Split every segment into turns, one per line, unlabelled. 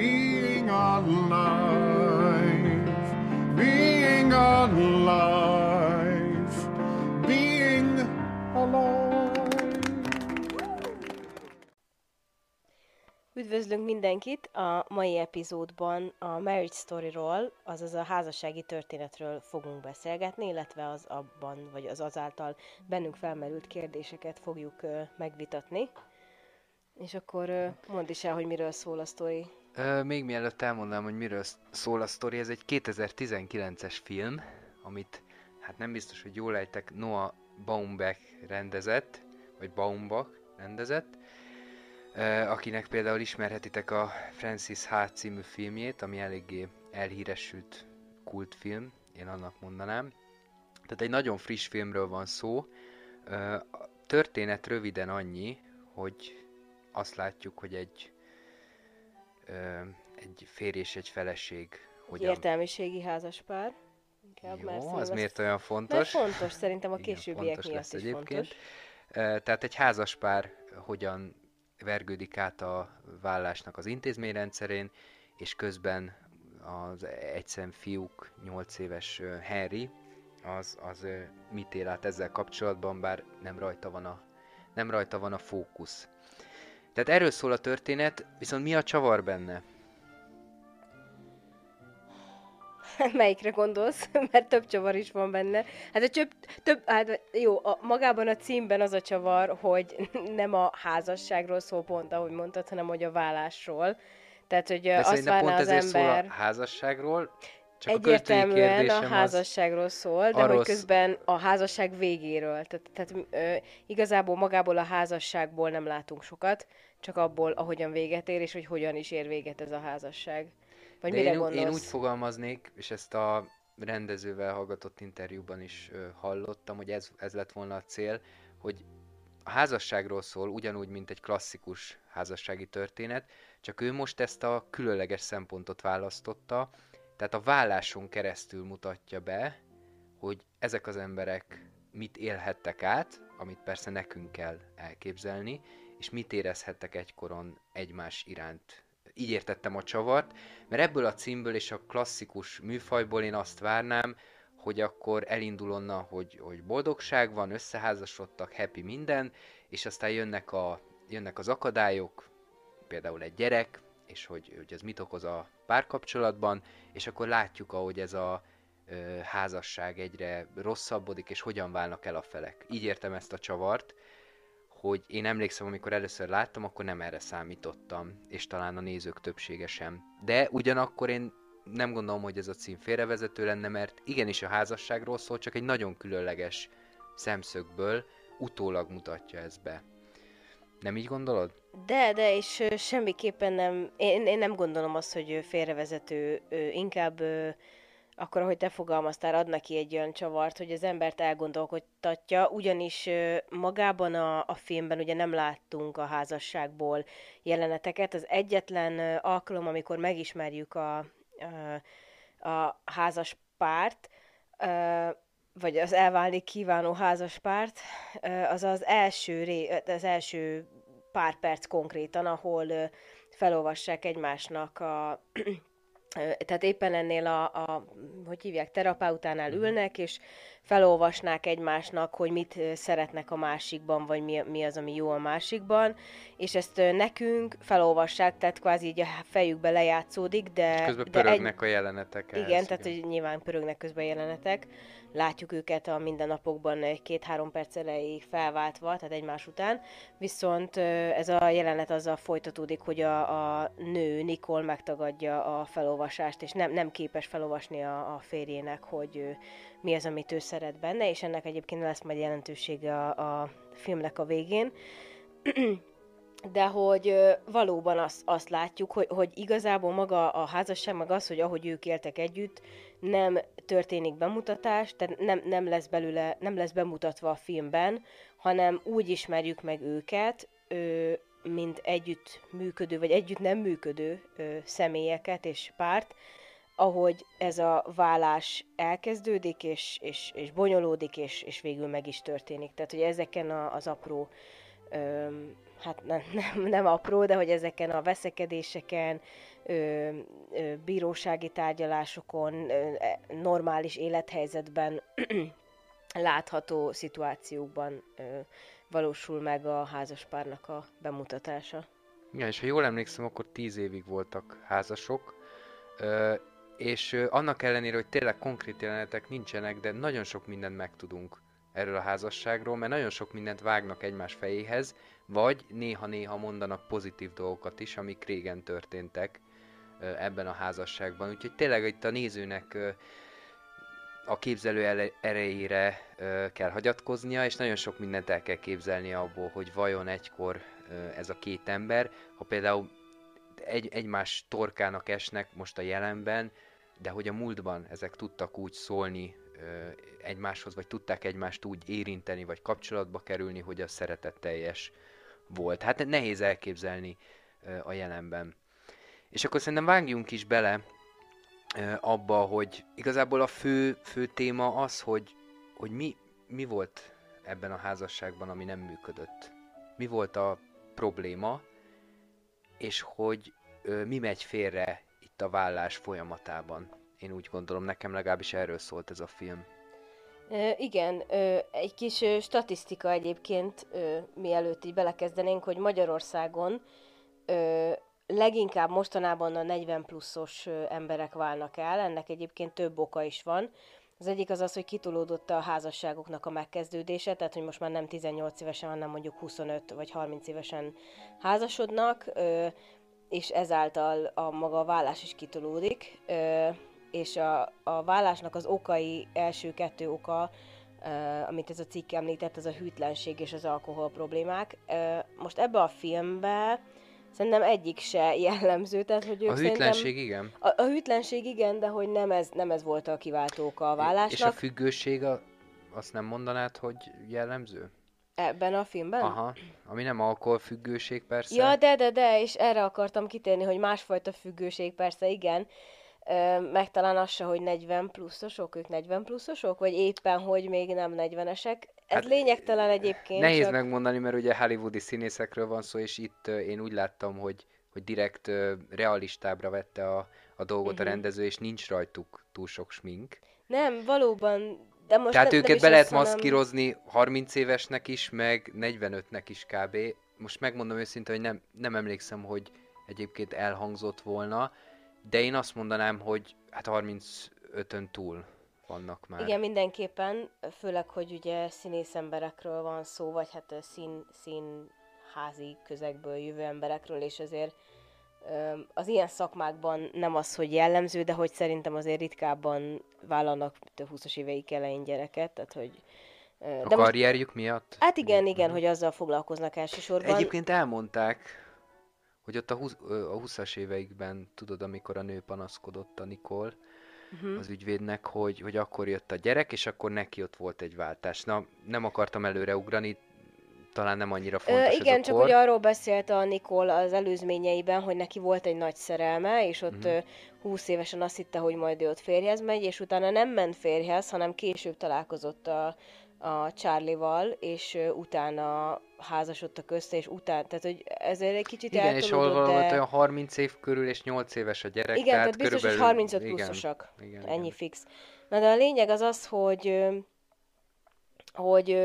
being alive, being alive, being alive.
Üdvözlünk mindenkit! A mai epizódban a Marriage Story-ról, azaz a házassági történetről fogunk beszélgetni, illetve az abban, vagy az azáltal bennünk felmerült kérdéseket fogjuk megvitatni. És akkor mondd is el, hogy miről szól a sztori.
Még mielőtt elmondanám, hogy miről sz- szól a sztori, ez egy 2019-es film, amit hát nem biztos, hogy jól ejtek, Noah Baumbach rendezett, vagy Baumbach rendezett, akinek például ismerhetitek a Francis H. című filmjét, ami eléggé elhíresült kultfilm, én annak mondanám. Tehát egy nagyon friss filmről van szó. Ö, történet röviden annyi, hogy azt látjuk, hogy egy ö, egy férj és egy feleség
Egy
hogyan...
értelmiségi házaspár. Inkább,
Jó, az miért olyan
Mert
fontos?
fontos, szerintem a
Igen,
későbbiek
fontos
miatt
lesz
is
egyébként.
fontos.
Tehát egy házaspár hogyan vergődik át a vállásnak az intézményrendszerén, és közben az egyszem fiúk, 8 éves ö, Henry, az, az mit él át ezzel kapcsolatban, bár nem rajta van a, nem rajta van a fókusz. Tehát erről szól a történet, viszont mi a csavar benne?
Melyikre gondolsz? Mert több csavar is van benne. Hát a több, több hát jó, a, magában a címben az a csavar, hogy nem a házasságról szól pont, ahogy mondtad, hanem hogy a vállásról. Tehát, hogy
De
azt várná
pont
az
ezért szól
ember...
a házasságról, csak a
Egyértelműen a
az,
házasságról szól, de hogy közben a házasság végéről. Tehát, tehát ö, igazából magából a házasságból nem látunk sokat, csak abból, ahogyan véget ér, és hogy hogyan is ér véget ez a házasság. Vagy
De
mire
én,
gondolsz?
én úgy fogalmaznék, és ezt a rendezővel hallgatott interjúban is ö, hallottam, hogy ez, ez lett volna a cél, hogy a házasságról szól, ugyanúgy, mint egy klasszikus házassági történet, csak ő most ezt a különleges szempontot választotta, tehát a válláson keresztül mutatja be, hogy ezek az emberek mit élhettek át, amit persze nekünk kell elképzelni, és mit érezhettek egykoron egymás iránt. Így értettem a csavart, mert ebből a címből és a klasszikus műfajból én azt várnám, hogy akkor elindul onnan, hogy, hogy boldogság van, összeházasodtak, happy minden, és aztán jönnek, a, jönnek az akadályok, például egy gyerek, és hogy, hogy ez mit okoz a párkapcsolatban, és akkor látjuk, ahogy ez a ö, házasság egyre rosszabbodik, és hogyan válnak el a felek. Így értem ezt a csavart, hogy én emlékszem, amikor először láttam, akkor nem erre számítottam, és talán a nézők többsége sem. De ugyanakkor én nem gondolom, hogy ez a cím félrevezető lenne, mert igenis a házasságról szól, csak egy nagyon különleges szemszögből utólag mutatja ezt be. Nem így gondolod?
De, de, és semmiképpen nem, én, én nem gondolom azt, hogy félrevezető, inkább akkor, ahogy te fogalmaztál, ad neki egy olyan csavart, hogy az embert elgondolkodtatja, ugyanis magában a, a filmben ugye nem láttunk a házasságból jeleneteket. Az egyetlen alkalom, amikor megismerjük a, a, a házas párt, vagy az elválni kívánó házaspárt, ö, az az első, ré, az első pár perc konkrétan, ahol felolvassák egymásnak a... tehát éppen ennél a, a hogy hívják, terapeutánál ülnek, és felolvasnák egymásnak, hogy mit szeretnek a másikban, vagy mi, mi az, ami jó a másikban, és ezt nekünk felolvassák, tehát kvázi így a fejükbe lejátszódik, de...
És közben
de egy,
pörögnek a jelenetek.
igen, tehát hogy nyilván pörögnek közben jelenetek. Látjuk őket a mindennapokban két-három perc elejéig felváltva, tehát egymás után. Viszont ez a jelenet azzal folytatódik, hogy a, a nő, Nicole megtagadja a felolvasást, és nem, nem képes felolvasni a, a férjének, hogy mi az, amit ő szeret benne, és ennek egyébként lesz majd jelentősége a, a filmnek a végén de hogy valóban azt, azt látjuk, hogy, hogy igazából maga a házasság, meg az, hogy ahogy ők éltek együtt, nem történik bemutatás, tehát nem, nem lesz belőle, nem lesz bemutatva a filmben, hanem úgy ismerjük meg őket, ö, mint együtt működő, vagy együtt nem működő ö, személyeket és párt, ahogy ez a vállás elkezdődik, és, és, és bonyolódik, és, és végül meg is történik. Tehát, hogy ezeken a, az apró öm, hát nem, nem, nem apró, de hogy ezeken a veszekedéseken, ö, ö, bírósági tárgyalásokon, e, normális élethelyzetben látható szituációkban valósul meg a házaspárnak a bemutatása.
Igen, és ha jól emlékszem, akkor tíz évig voltak házasok, és annak ellenére, hogy tényleg konkrét jelenetek nincsenek, de nagyon sok mindent megtudunk erről a házasságról, mert nagyon sok mindent vágnak egymás fejéhez, vagy néha-néha mondanak pozitív dolgokat is, amik régen történtek ebben a házasságban. Úgyhogy tényleg itt a nézőnek a képzelő erejére kell hagyatkoznia, és nagyon sok mindent el kell képzelni abból, hogy vajon egykor ez a két ember, ha például egy, egymás torkának esnek most a jelenben, de hogy a múltban ezek tudtak úgy szólni egymáshoz, vagy tudták egymást úgy érinteni, vagy kapcsolatba kerülni, hogy az szeretetteljes volt. Hát nehéz elképzelni a jelenben. És akkor szerintem vágjunk is bele abba, hogy igazából a fő, fő téma az, hogy, hogy mi, mi volt ebben a házasságban, ami nem működött. Mi volt a probléma, és hogy ö, mi megy félre itt a vállás folyamatában. Én úgy gondolom, nekem legalábbis erről szólt ez a film.
Ö, igen, ö, egy kis ö, statisztika egyébként, ö, mielőtt így belekezdenénk, hogy Magyarországon ö, leginkább mostanában a 40 pluszos emberek válnak el, ennek egyébként több oka is van. Az egyik az az, hogy kitolódott a házasságoknak a megkezdődése, tehát hogy most már nem 18 évesen, hanem mondjuk 25 vagy 30 évesen házasodnak, és ezáltal a maga a vállás is kitolódik. Ö, és a, a vállásnak az okai, első kettő oka, amit ez a cikk említett, az a hűtlenség és az alkohol problémák. Most ebbe a filmbe szerintem egyik se jellemző, tehát hogy ők
A hűtlenség igen.
A, a hűtlenség igen, de hogy nem ez, nem ez volt a kiváltó oka a vállásnak.
És a függőség, a, azt nem mondanád, hogy jellemző?
Ebben a filmben?
Aha, ami nem alkoholfüggőség persze.
Ja, de, de, de, és erre akartam kitérni, hogy másfajta függőség persze, igen, meg talán az se, hogy 40 pluszosok, ők 40 pluszosok, vagy éppen, hogy még nem 40-esek. Ez hát, lényegtelen egyébként.
Nehéz
csak...
megmondani, mert ugye hollywoodi színészekről van szó, és itt uh, én úgy láttam, hogy, hogy direkt uh, realistábbra vette a, a dolgot uh-huh. a rendező, és nincs rajtuk túl sok smink.
Nem, valóban, de most
Tehát
ne,
őket be lehet maszkírozni nem... 30 évesnek is, meg 45-nek is kb. Most megmondom őszintén, hogy nem, nem emlékszem, hogy egyébként elhangzott volna, de én azt mondanám, hogy hát 35-ön túl vannak már.
Igen, mindenképpen, főleg, hogy ugye színész emberekről van szó, vagy hát szín, színházi közegből jövő emberekről, és ezért az ilyen szakmákban nem az, hogy jellemző, de hogy szerintem azért ritkábban vállalnak 20-as éveik elején gyereket, tehát hogy
de a karrierjük most, miatt?
Hát igen, igen, hogy azzal foglalkoznak elsősorban.
Egyébként elmondták, hogy ott a, 20, a 20-as éveikben, tudod, amikor a nő panaszkodott a Nikol, uh-huh. az ügyvédnek, hogy, hogy akkor jött a gyerek, és akkor neki ott volt egy váltás. Na, nem akartam előre ugrani, talán nem annyira fontos
Ö, igen,
ez
csak hogy arról beszélt a Nikol az előzményeiben, hogy neki volt egy nagy szerelme, és ott uh-huh. 20 évesen azt hitte, hogy majd ő ott férjhez megy, és utána nem ment férjhez, hanem később találkozott a, a Charlie-val, és utána házasodtak össze, és utána, tehát hogy ezért egy kicsit
Igen, és hol de... volt olyan 30 év körül, és 8 éves a gyerek.
Igen, tehát, tehát biztos, körülbelül... hogy 35 igen, pluszosak. Igen, Ennyi igen. fix. Na de a lényeg az az, hogy, hogy,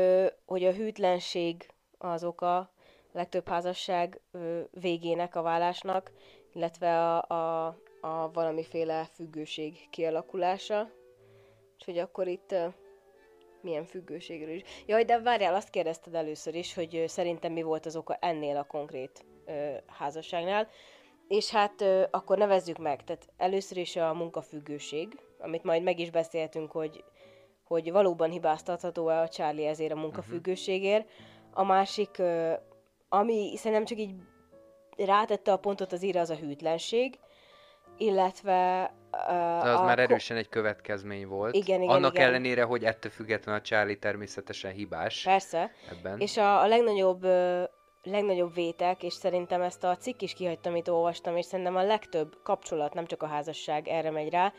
hogy a hűtlenség az oka a legtöbb házasság végének, a vállásnak, illetve a, a, a valamiféle függőség kialakulása. Úgyhogy akkor itt milyen függőségről is. Jaj, de várjál, azt kérdezted először is, hogy szerintem mi volt az oka ennél a konkrét ö, házasságnál. És hát ö, akkor nevezzük meg. Tehát először is a munkafüggőség, amit majd meg is beszéltünk, hogy, hogy valóban hibáztatható-e a Charlie ezért a munkafüggőségért. A másik, ö, ami szerintem csak így rátette a pontot az íra, az a hűtlenség, illetve
de az a már erősen egy következmény volt.
Igen, igen,
Annak
igen.
ellenére, hogy ettől függetlenül a Charlie természetesen hibás.
Persze.
Ebben.
És a, a legnagyobb, legnagyobb vétek, és szerintem ezt a cikk is kihagytam, amit olvastam, és szerintem a legtöbb kapcsolat, nem csak a házasság erre megy rá,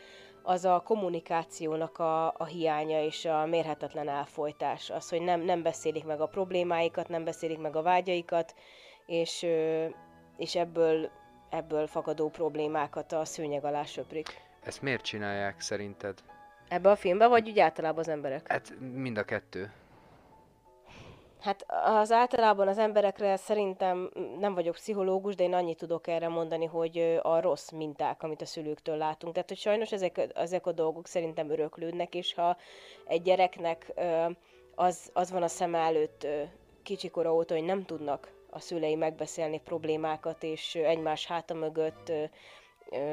az a kommunikációnak a, a hiánya és a mérhetetlen elfolytás. Az, hogy nem, nem beszélik meg a problémáikat, nem beszélik meg a vágyaikat, és, ö, és ebből, ebből fakadó problémákat a szőnyeg alá söprik.
Ezt miért csinálják szerinted?
Ebbe a filmbe, vagy úgy általában az emberek?
Hát mind a kettő.
Hát az általában az emberekre szerintem nem vagyok pszichológus, de én annyit tudok erre mondani, hogy a rossz minták, amit a szülőktől látunk. Tehát, hogy sajnos ezek, ezek a dolgok szerintem öröklődnek, és ha egy gyereknek az, az van a szem előtt kicsikora óta, hogy nem tudnak a szülei megbeszélni problémákat, és egymás háta mögött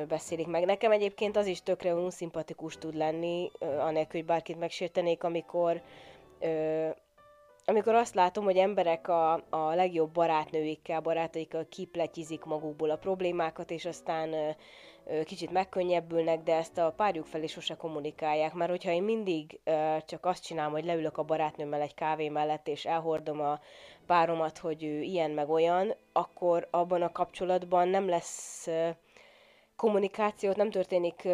beszélik meg. Nekem egyébként az is tökre unszimpatikus tud lenni, anélkül, hogy bárkit megsértenék, amikor amikor azt látom, hogy emberek a, a legjobb barátnőikkel, barátaikkal kipletyizik magukból a problémákat, és aztán ö, ö, kicsit megkönnyebbülnek, de ezt a párjuk felé sose kommunikálják. Mert hogyha én mindig ö, csak azt csinálom, hogy leülök a barátnőmmel egy kávé mellett, és elhordom a páromat, hogy ő ilyen meg olyan, akkor abban a kapcsolatban nem lesz kommunikációt, nem történik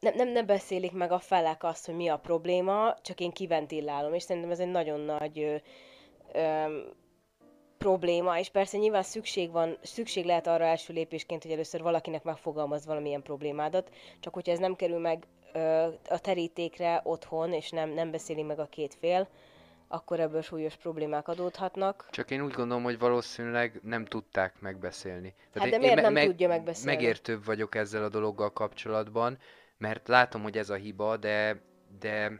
nem, nem, nem beszélik meg a felek azt, hogy mi a probléma, csak én kiventillálom, és szerintem ez egy nagyon nagy ö, ö, probléma, és persze nyilván szükség van, szükség lehet arra első lépésként, hogy először valakinek megfogalmaz valamilyen problémádat, csak hogyha ez nem kerül meg ö, a terítékre otthon, és nem, nem beszéli meg a két fél, akkor ebből súlyos problémák adódhatnak.
Csak én úgy gondolom, hogy valószínűleg nem tudták megbeszélni.
Hát
én-
de miért
én
nem tudja megbeszélni?
Megértőbb vagyok ezzel a dologgal kapcsolatban, mert látom, hogy ez a hiba, de, de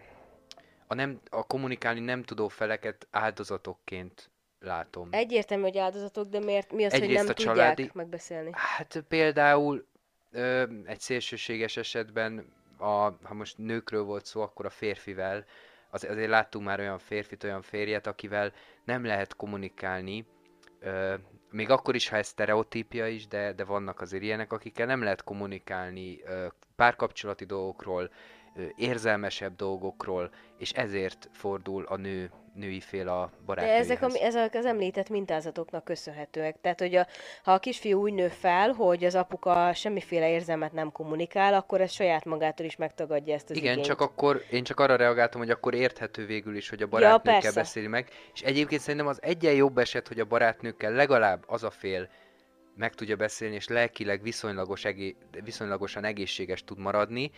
a, nem, a kommunikálni nem tudó feleket áldozatokként látom.
Egyértelmű, hogy áldozatok, de miért, mi az, hogy
Egyrészt
nem
a
tudják
családi-
megbeszélni?
Hát például ö, egy szélsőséges esetben, a, ha most nőkről volt szó, akkor a férfivel, az, azért láttunk már olyan férfit, olyan férjet, akivel nem lehet kommunikálni, ö, még akkor is, ha ez sztereotípia is, de, de vannak azért ilyenek, akikkel nem lehet kommunikálni ö, párkapcsolati dolgokról, ö, érzelmesebb dolgokról, és ezért fordul a nő, női fél a
De
barátnőihez.
ezek, a, ezek az említett mintázatoknak köszönhetőek. Tehát, hogy a, ha a kisfiú úgy nő fel, hogy az apuka semmiféle érzelmet nem kommunikál, akkor ez saját magától is megtagadja ezt az
Igen,
igényt.
csak akkor én csak arra reagáltam, hogy akkor érthető végül is, hogy a barátnőkkel
persze.
beszéli meg, és egyébként szerintem az egyen jobb eset, hogy a barátnőkkel legalább az a fél meg tudja beszélni, és lelkileg viszonylagos egé- viszonylagosan egészséges tud maradni,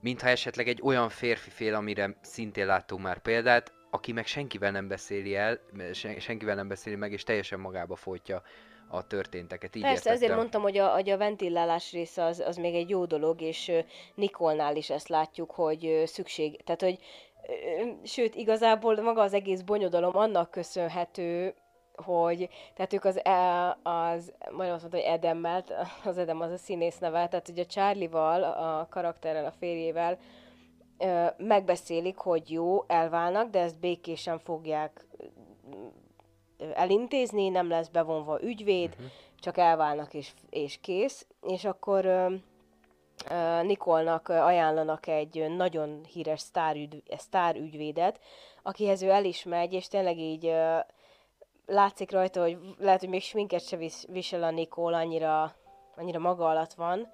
mintha esetleg egy olyan férfi fél, amire szintén láttunk már példát, aki meg senkivel nem beszéli el, sen- senkivel nem beszéli meg, és teljesen magába folytja a történteket. Így
Persze,
értettem.
ezért mondtam, hogy a, hogy a ventillálás része az, az még egy jó dolog, és Nikolnál is ezt látjuk, hogy szükség, tehát hogy sőt, igazából maga az egész bonyodalom annak köszönhető, hogy, tehát ők az, e- az majdnem azt mondta, hogy Edemmel, az Edem az a színész neve, tehát a Charlie-val, a karakterrel, a férjével ö, megbeszélik, hogy jó, elválnak, de ezt békésen fogják elintézni, nem lesz bevonva ügyvéd, uh-huh. csak elválnak és, és kész. És akkor ö, ö, Nikolnak ajánlanak egy nagyon híres sztárügy, sztárügyvédet, akihez ő el is megy, és tényleg így ö, látszik rajta, hogy lehet, hogy még sminket se vis, visel a Nikol, annyira, annyira maga alatt van.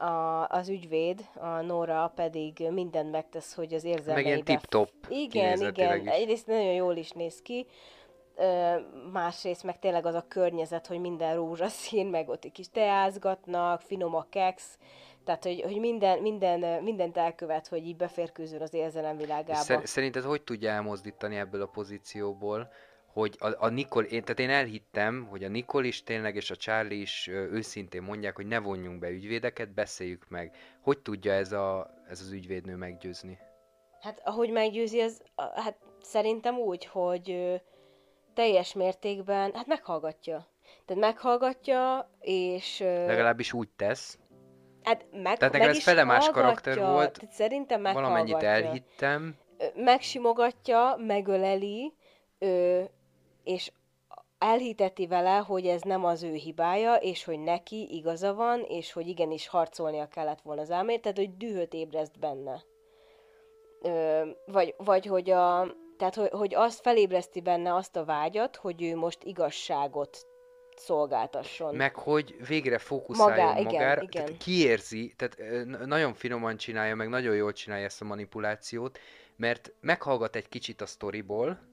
A, az ügyvéd, a Nora pedig mindent megtesz, hogy az érzelmeibe...
Meg ilyen tip-top
Igen, igen.
is.
Egyrészt nagyon jól is néz ki, ö, másrészt meg tényleg az a környezet, hogy minden rózsaszín, meg ott egy kis teázgatnak, finom a keksz, tehát, hogy, hogy minden, minden, mindent elkövet, hogy így beférkőzön az érzelem világába.
szer- szerinted hogy tudja elmozdítani ebből a pozícióból, hogy a, a Nikol, én, tehát én elhittem, hogy a Nikol is tényleg, és a Charlie is őszintén mondják, hogy ne vonjunk be ügyvédeket, beszéljük meg. Hogy tudja ez, a, ez az ügyvédnő meggyőzni?
Hát ahogy meggyőzi, az, hát szerintem úgy, hogy ö, teljes mértékben, hát meghallgatja. Tehát meghallgatja, és ö,
Legalábbis úgy tesz.
hát meg,
Tehát
meg
ez fele más karakter volt,
Tehát szerintem meghallgatja.
Valamennyit elhittem.
Megsimogatja, megöleli, ö, és elhiteti vele, hogy ez nem az ő hibája, és hogy neki igaza van, és hogy igenis harcolnia kellett volna az álmért, tehát hogy dühöt ébreszt benne. Ö, vagy, vagy hogy a, tehát hogy, hogy azt felébreszti benne azt a vágyat, hogy ő most igazságot szolgáltasson.
Meg hogy végre fókuszáljon
Magá- igen,
magára,
igen.
tehát kiérzi, tehát nagyon finoman csinálja, meg nagyon jól csinálja ezt a manipulációt, mert meghallgat egy kicsit a sztoriból,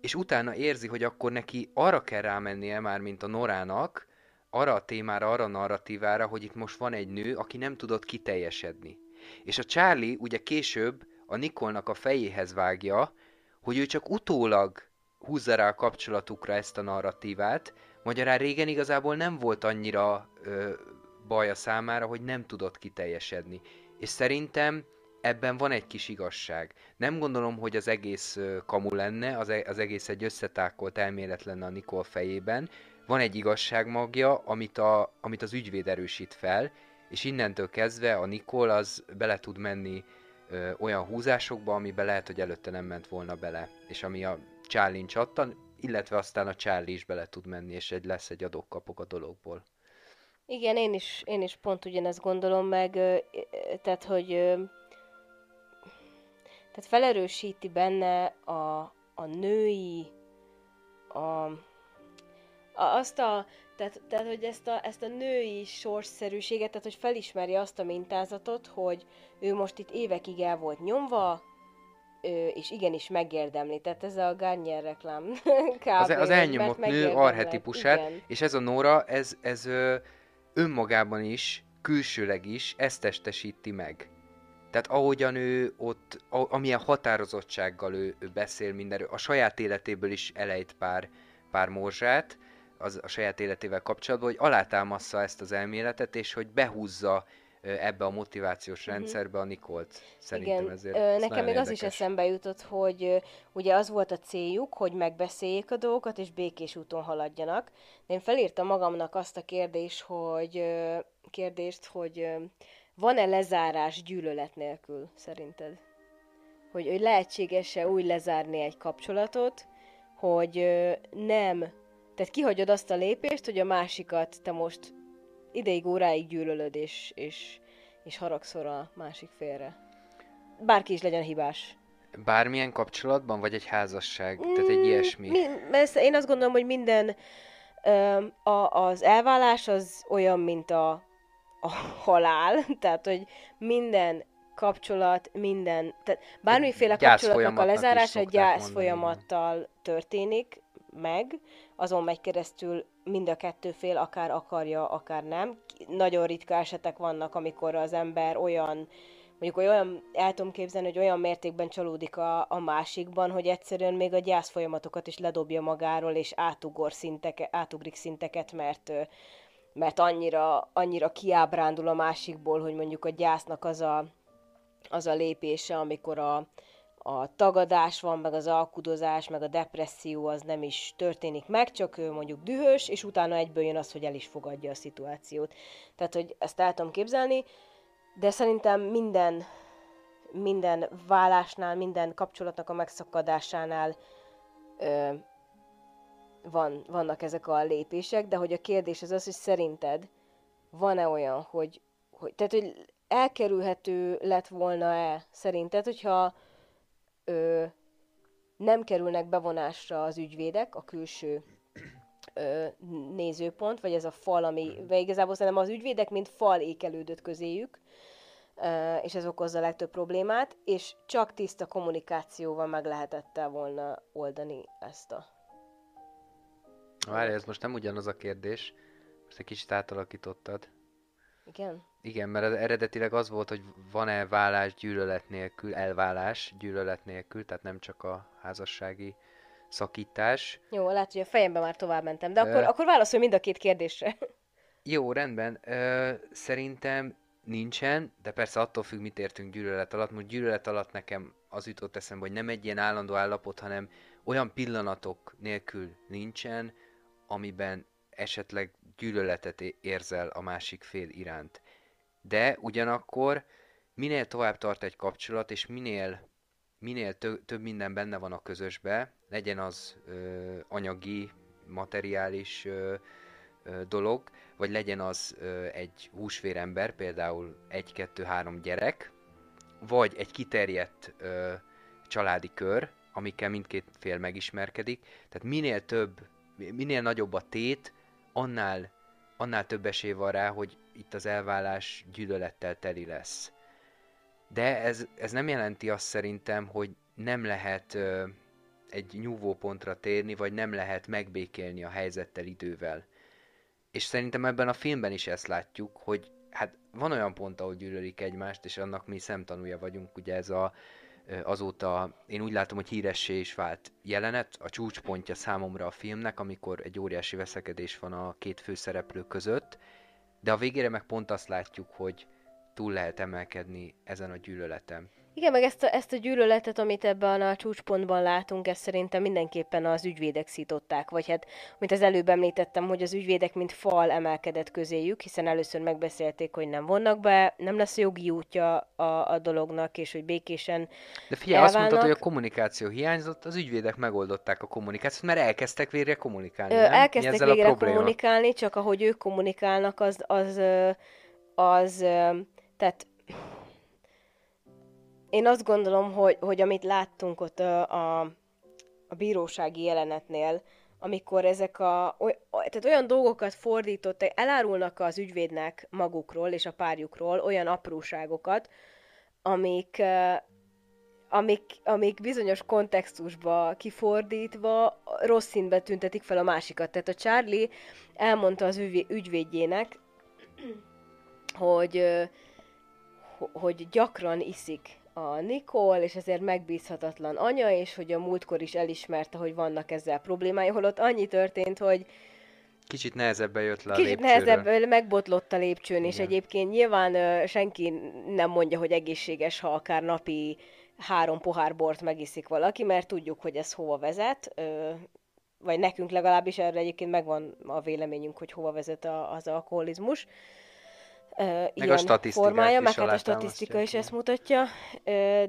és utána érzi, hogy akkor neki arra kell rámennie már, mint a Norának, arra a témára, arra a narratívára, hogy itt most van egy nő, aki nem tudott kiteljesedni. És a Charlie ugye később a Nikolnak a fejéhez vágja, hogy ő csak utólag húzza rá a kapcsolatukra ezt a narratívát, magyarán régen igazából nem volt annyira ö, baja számára, hogy nem tudott kiteljesedni. És szerintem ebben van egy kis igazság. Nem gondolom, hogy az egész kamu lenne, az, e- az egész egy összetákolt elmélet lenne a Nikol fejében. Van egy igazság magja, amit, a, amit az ügyvéd erősít fel, és innentől kezdve a Nikol az bele tud menni ö, olyan húzásokba, amiben lehet, hogy előtte nem ment volna bele, és ami a Charlie csattan, illetve aztán a Charlie is bele tud menni, és egy lesz egy adok-kapok a dologból.
Igen, én is, én is pont ugyanezt gondolom meg, tehát, hogy tehát felerősíti benne a, a női, a, a, azt a, tehát, tehát hogy ezt a, ezt a női sorsszerűséget, tehát hogy felismeri azt a mintázatot, hogy ő most itt évekig el volt nyomva, és igenis megérdemli. Tehát ez a Garnier reklám
kb. Az, az elnyomott nő arhetipusát, igen. és ez a Nora, ez, ez önmagában is, külsőleg is ezt testesíti meg. Tehát ahogyan ő ott, a, amilyen határozottsággal ő, ő beszél mindenről, a saját életéből is elejt pár, pár morzsát, az a saját életével kapcsolatban, hogy alátámassza ezt az elméletet, és hogy behúzza ebbe a motivációs uh-huh. rendszerbe a Nikolt. Szerintem
Igen.
ezért.
Ö, nekem még érdekes. az is eszembe jutott, hogy ugye az volt a céljuk, hogy megbeszéljék a dolgokat, és békés úton haladjanak. De én felírtam magamnak azt a kérdést, hogy kérdést, hogy van-e lezárás gyűlölet nélkül, szerinted? Hogy, hogy lehetséges-e úgy lezárni egy kapcsolatot, hogy nem, tehát kihagyod azt a lépést, hogy a másikat te most ideig, óráig gyűlölöd, és, és, és haragszol a másik félre. Bárki is legyen hibás.
Bármilyen kapcsolatban, vagy egy házasság? Mm, Tehát egy ilyesmi? Mi,
én azt gondolom, hogy minden a, az elvállás az olyan, mint a a halál, tehát hogy minden kapcsolat, minden, tehát bármiféle kapcsolatnak a lezárása egy gyász mondani. folyamattal történik meg, azon megy keresztül mind a kettő fél akár akarja, akár nem. Nagyon ritka esetek vannak, amikor az ember olyan, mondjuk olyan, el tudom képzelni, hogy olyan mértékben csalódik a, a másikban, hogy egyszerűen még a gyász folyamatokat is ledobja magáról, és átugor szinteke, átugrik szinteket, mert mert annyira, annyira kiábrándul a másikból, hogy mondjuk a gyásznak az a, az a lépése, amikor a, a tagadás van, meg az alkudozás, meg a depresszió az nem is történik meg, csak ő mondjuk dühös, és utána egyből jön az, hogy el is fogadja a szituációt. Tehát, hogy ezt el tudom képzelni, de szerintem minden, minden vállásnál, minden kapcsolatnak a megszakadásánál ö, van, vannak ezek a lépések, de hogy a kérdés az az, hogy szerinted van-e olyan, hogy, hogy tehát, hogy elkerülhető lett volna-e szerinted, hogyha ö, nem kerülnek bevonásra az ügyvédek, a külső ö, nézőpont, vagy ez a fal, ami, vagy igazából szerintem az ügyvédek, mint fal ékelődött közéjük, ö, és ez okozza a legtöbb problémát, és csak tiszta kommunikációval meg lehetett volna oldani ezt a
Várj, ez most nem ugyanaz a kérdés. Most egy kicsit átalakítottad.
Igen?
Igen, mert eredetileg az volt, hogy van-e vállás gyűlölet nélkül, elvállás gyűlölet nélkül, tehát nem csak a házassági szakítás.
Jó, lehet, hogy a fejemben már tovább mentem, de akkor, uh, akkor válaszolj mind a két kérdésre.
Jó, rendben. Uh, szerintem nincsen, de persze attól függ, mit értünk gyűlölet alatt. Most gyűlölet alatt nekem az jutott eszembe, hogy nem egy ilyen állandó állapot, hanem olyan pillanatok nélkül nincsen, amiben esetleg gyűlöletet érzel a másik fél iránt. De ugyanakkor minél tovább tart egy kapcsolat, és minél, minél tö- több minden benne van a közösbe, legyen az ö, anyagi, materiális ö, ö, dolog, vagy legyen az ö, egy húsvérember, például egy-kettő-három gyerek, vagy egy kiterjedt ö, családi kör, amikkel mindkét fél megismerkedik. Tehát minél több minél nagyobb a tét, annál, annál több esély van rá, hogy itt az elvállás gyűlölettel teli lesz. De ez, ez nem jelenti azt szerintem, hogy nem lehet, egy nyúvópontra térni, vagy nem lehet megbékélni a helyzettel idővel. És szerintem ebben a filmben is ezt látjuk, hogy hát van olyan pont, ahol gyűlölik egymást, és annak mi szemtanúja vagyunk, ugye ez a azóta én úgy látom, hogy híressé is vált jelenet, a csúcspontja számomra a filmnek, amikor egy óriási veszekedés van a két főszereplő között, de a végére meg pont azt látjuk, hogy túl lehet emelkedni ezen a gyűlöleten.
Igen, meg ezt a, ezt a gyűlöletet, amit ebben a csúcspontban látunk, ezt szerintem mindenképpen az ügyvédek szították, vagy hát, mint az előbb említettem, hogy az ügyvédek mint fal emelkedett közéjük, hiszen először megbeszélték, hogy nem vonnak be, nem lesz jogi útja a, a dolognak, és hogy békésen
De figyelj, elválnak. azt mondtad, hogy a kommunikáció hiányzott, az ügyvédek megoldották a kommunikációt, mert elkezdtek végre kommunikálni, Ö, nem?
Elkezdtek végre kommunikálni, csak ahogy ők kommunikálnak, az, az, az, az tehát én azt gondolom, hogy, hogy amit láttunk ott a, a, a bírósági jelenetnél, amikor ezek a, oly, tehát olyan dolgokat fordítottak, elárulnak az ügyvédnek magukról és a párjukról olyan apróságokat, amik, amik, amik bizonyos kontextusba kifordítva rossz színbe tüntetik fel a másikat. Tehát a Charlie elmondta az ügyvédjének, hogy, hogy gyakran iszik a Nikol, és ezért megbízhatatlan anya, és hogy a múltkor is elismerte, hogy vannak ezzel problémái, holott annyi történt, hogy
Kicsit nehezebben jött le a
Kicsit nehezebb, megbotlott a lépcsőn, Igen. és egyébként nyilván ö, senki nem mondja, hogy egészséges, ha akár napi három pohár bort megiszik valaki, mert tudjuk, hogy ez hova vezet, ö, vagy nekünk legalábbis erre egyébként megvan a véleményünk, hogy hova vezet a, az alkoholizmus
meg ilyen a formája, meg hát
a statisztika is ezt mutatja,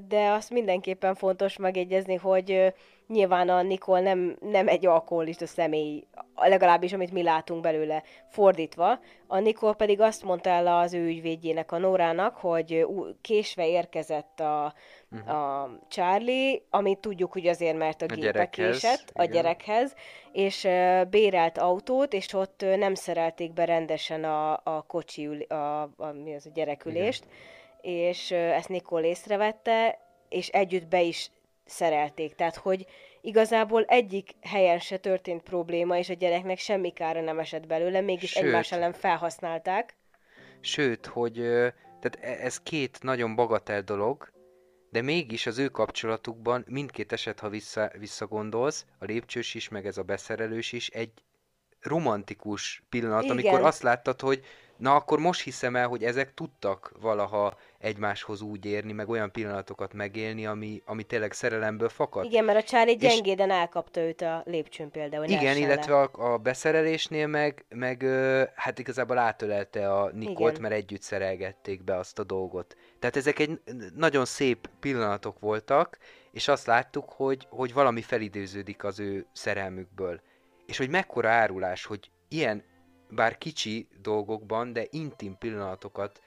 de azt mindenképpen fontos megjegyezni, hogy nyilván a Nikol nem, nem egy alkoholista személy, legalábbis amit mi látunk belőle, fordítva. A Nikol pedig azt mondta el az ő ügyvédjének, a Nórának, hogy késve érkezett a, uh-huh. a Charlie, amit tudjuk, hogy azért, mert a, a gépe késett a gyerekhez, és bérelt autót, és ott nem szerelték be rendesen a, a kocsi, ül, a, a, mi az a gyerekülést, Igen. és ezt Nikol észrevette, és együtt be is szerelték. Tehát, hogy igazából egyik helyen se történt probléma, és a gyereknek semmi kára nem esett belőle, mégis Sőt, egymás ellen felhasználták.
Sőt, hogy tehát e, ez két nagyon bagatel dolog, de mégis az ő kapcsolatukban mindkét eset, ha vissza, visszagondolsz, a lépcsős is, meg ez a beszerelős is, egy romantikus pillanat, Igen. amikor azt láttad, hogy na akkor most hiszem el, hogy ezek tudtak valaha egymáshoz úgy érni, meg olyan pillanatokat megélni, ami, ami tényleg szerelemből fakad.
Igen, mert a Charlie gyengéden és... elkapta őt a lépcsőn például.
Igen, illetve a, a beszerelésnél meg, meg hát igazából átölelte a Nikolt, Igen. mert együtt szerelgették be azt a dolgot. Tehát ezek egy nagyon szép pillanatok voltak, és azt láttuk, hogy, hogy valami felidőződik az ő szerelmükből. És hogy mekkora árulás, hogy ilyen, bár kicsi dolgokban, de intim pillanatokat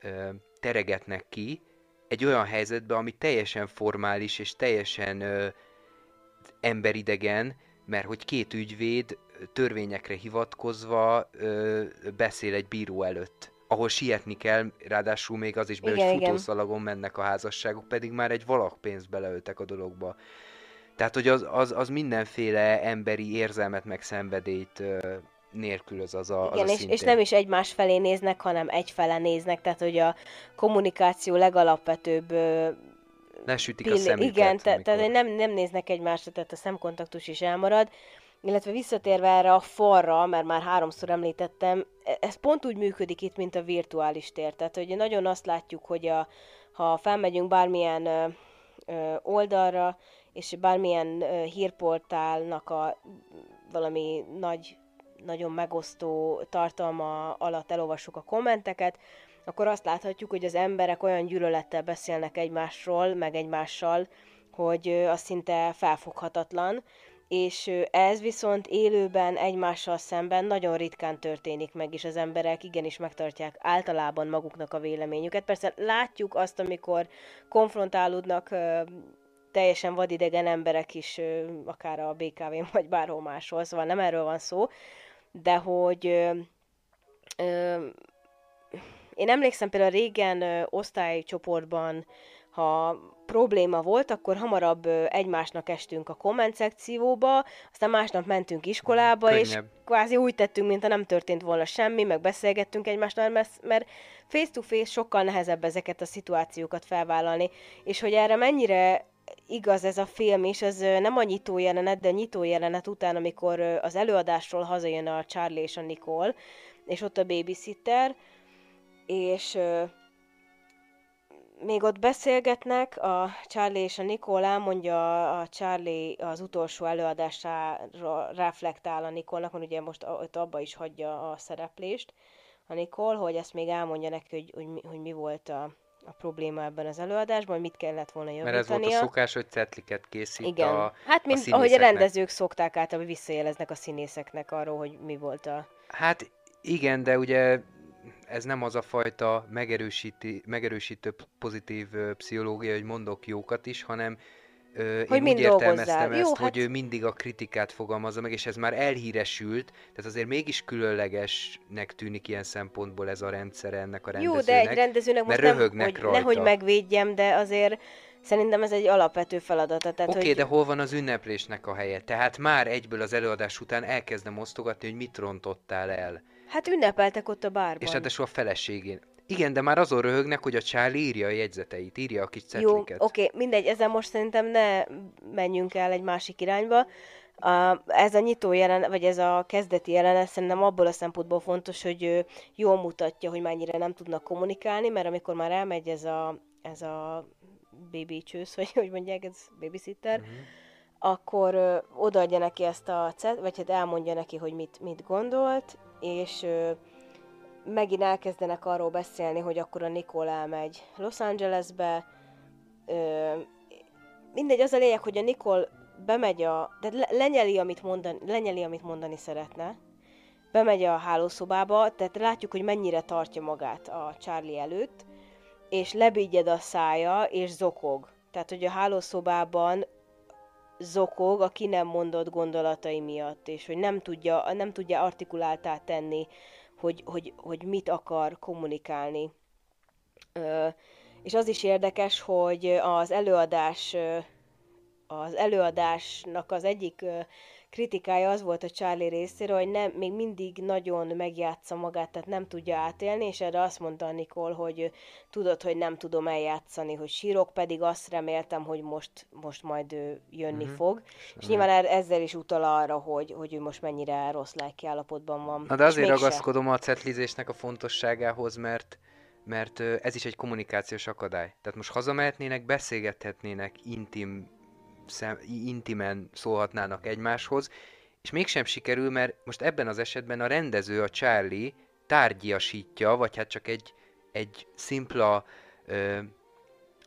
ö, teregetnek ki egy olyan helyzetbe, ami teljesen formális és teljesen ö, emberidegen, mert hogy két ügyvéd törvényekre hivatkozva ö, beszél egy bíró előtt ahol sietni kell, ráadásul még az is be, igen, hogy futószalagon mennek a házasságok, pedig már egy valakpénzt beleöltek a dologba. Tehát, hogy az, az, az mindenféle emberi érzelmet, meg szenvedélyt nélkülöz az a,
Igen,
az a
és, és nem is egymás felé néznek, hanem egyfele néznek, tehát hogy a kommunikáció legalapvetőbb
Lesütik pill- a szemüket.
Igen, te, tehát nem, nem néznek egymásra, tehát a szemkontaktus is elmarad. Illetve visszatérve erre a falra, mert már háromszor említettem, e, ez pont úgy működik itt, mint a virtuális tér. Tehát, hogy nagyon azt látjuk, hogy a, ha felmegyünk bármilyen ö, ö, oldalra, és bármilyen ö, hírportálnak a valami nagy nagyon megosztó tartalma alatt elolvassuk a kommenteket, akkor azt láthatjuk, hogy az emberek olyan gyűlölettel beszélnek egymásról, meg egymással, hogy az szinte felfoghatatlan, és ez viszont élőben egymással szemben nagyon ritkán történik meg, és az emberek igenis megtartják általában maguknak a véleményüket. Persze látjuk azt, amikor konfrontálódnak teljesen vadidegen emberek is, akár a BKV-n vagy bárhol máshol, szóval nem erről van szó, de hogy ö, ö, én emlékszem például régen ö, osztálycsoportban, ha probléma volt, akkor hamarabb egymásnak estünk a komment szekcióba, aztán másnap mentünk iskolába, és
Könnyebb.
kvázi úgy tettünk, mintha nem történt volna semmi, meg beszélgettünk egymással, mert, mert face-to-face sokkal nehezebb ezeket a szituációkat felvállalni, és hogy erre mennyire igaz ez a film az ö, nem a nyitó jelenet, de a nyitó jelenet után, amikor az előadásról hazajön a Charlie és a Nicole, és ott a babysitter, és még ott beszélgetnek, a Charlie és a Nicole elmondja a Charlie az utolsó előadására reflektál a Nikolnak, mert ugye most ott abba is hagyja a szereplést a Nicole, hogy ezt még elmondja neki, hogy, hogy, hogy mi volt a, a probléma ebben az előadásban, mit kellett volna
Mert ez volt a
javítania.
szokás, hogy cetliket készít
Igen.
a,
hát,
a
mint ahogy a rendezők szokták általában visszajeleznek a színészeknek arról, hogy mi volt a...
Hát igen, de ugye ez nem az a fajta megerősíti, megerősítő pozitív pszichológia, hogy mondok jókat is, hanem ö,
Hogy
én
mind
úgy értelmeztem ezt,
Jó,
hogy
hát-
ő mindig a kritikát fogalmazza meg, és ez már elhíresült, tehát azért mégis különlegesnek tűnik ilyen szempontból ez a rendszer ennek a
Jó,
rendezőnek.
de egy rendezőnek most
mert
nem,
röhögnek
hogy,
rajta.
nehogy megvédjem, de azért szerintem ez egy alapvető feladata.
Oké,
hogy...
de hol van az ünneplésnek a helye? Tehát már egyből az előadás után elkezdem osztogatni, hogy mit rontottál el.
Hát ünnepeltek ott a bárban.
És ráadásul a feleségén. Igen, de már azon röhögnek, hogy a Charlie írja a jegyzeteit, írja a kis
Jó,
cetliket.
oké, mindegy, ezzel most szerintem ne menjünk el egy másik irányba. A, ez a nyitó jelenet, vagy ez a kezdeti jelenet szerintem abból a szempontból fontos, hogy ő jól mutatja, hogy mennyire nem tudnak kommunikálni, mert amikor már elmegy ez a, ez a baby csősz, vagy hogy mondják, ez babysitter,
Mhm.
akkor ö, odaadja neki ezt a cet, vagy hát elmondja neki, hogy mit, mit gondolt, és ö, megint elkezdenek arról beszélni, hogy akkor a Nicole elmegy Los Angelesbe. Ö, mindegy, az a lényeg, hogy a Nicole bemegy a... De le, lenyeli, amit mondani, lenyeli, amit mondani szeretne. Bemegy a hálószobába, tehát látjuk, hogy mennyire tartja magát a Charlie előtt, és lebigyed a szája, és zokog. Tehát, hogy a hálószobában zokog a ki nem mondott gondolatai miatt, és hogy nem tudja, nem tudja artikuláltá tenni, hogy, hogy, hogy mit akar kommunikálni. És az is érdekes, hogy az előadás az előadásnak az egyik kritikája az volt a Charlie részéről, hogy nem, még mindig nagyon megjátsza magát, tehát nem tudja átélni, és erre azt mondta a Nicole, hogy tudod, hogy nem tudom eljátszani, hogy sírok, pedig azt reméltem, hogy most, most majd ö, jönni
Mhm.
fog. És nyilván er- ezzel is utal arra, hogy, hogy ő most mennyire rossz lelki állapotban van.
Na de azért ragaszkodom a cetlizésnek a fontosságához, mert mert ez is egy kommunikációs akadály. Tehát most hazamehetnének, beszélgethetnének, intim, szem, intimen szólhatnának egymáshoz, és mégsem sikerül, mert most ebben az esetben a rendező, a Charlie tárgyiasítja, vagy hát csak egy, egy szimpla ö,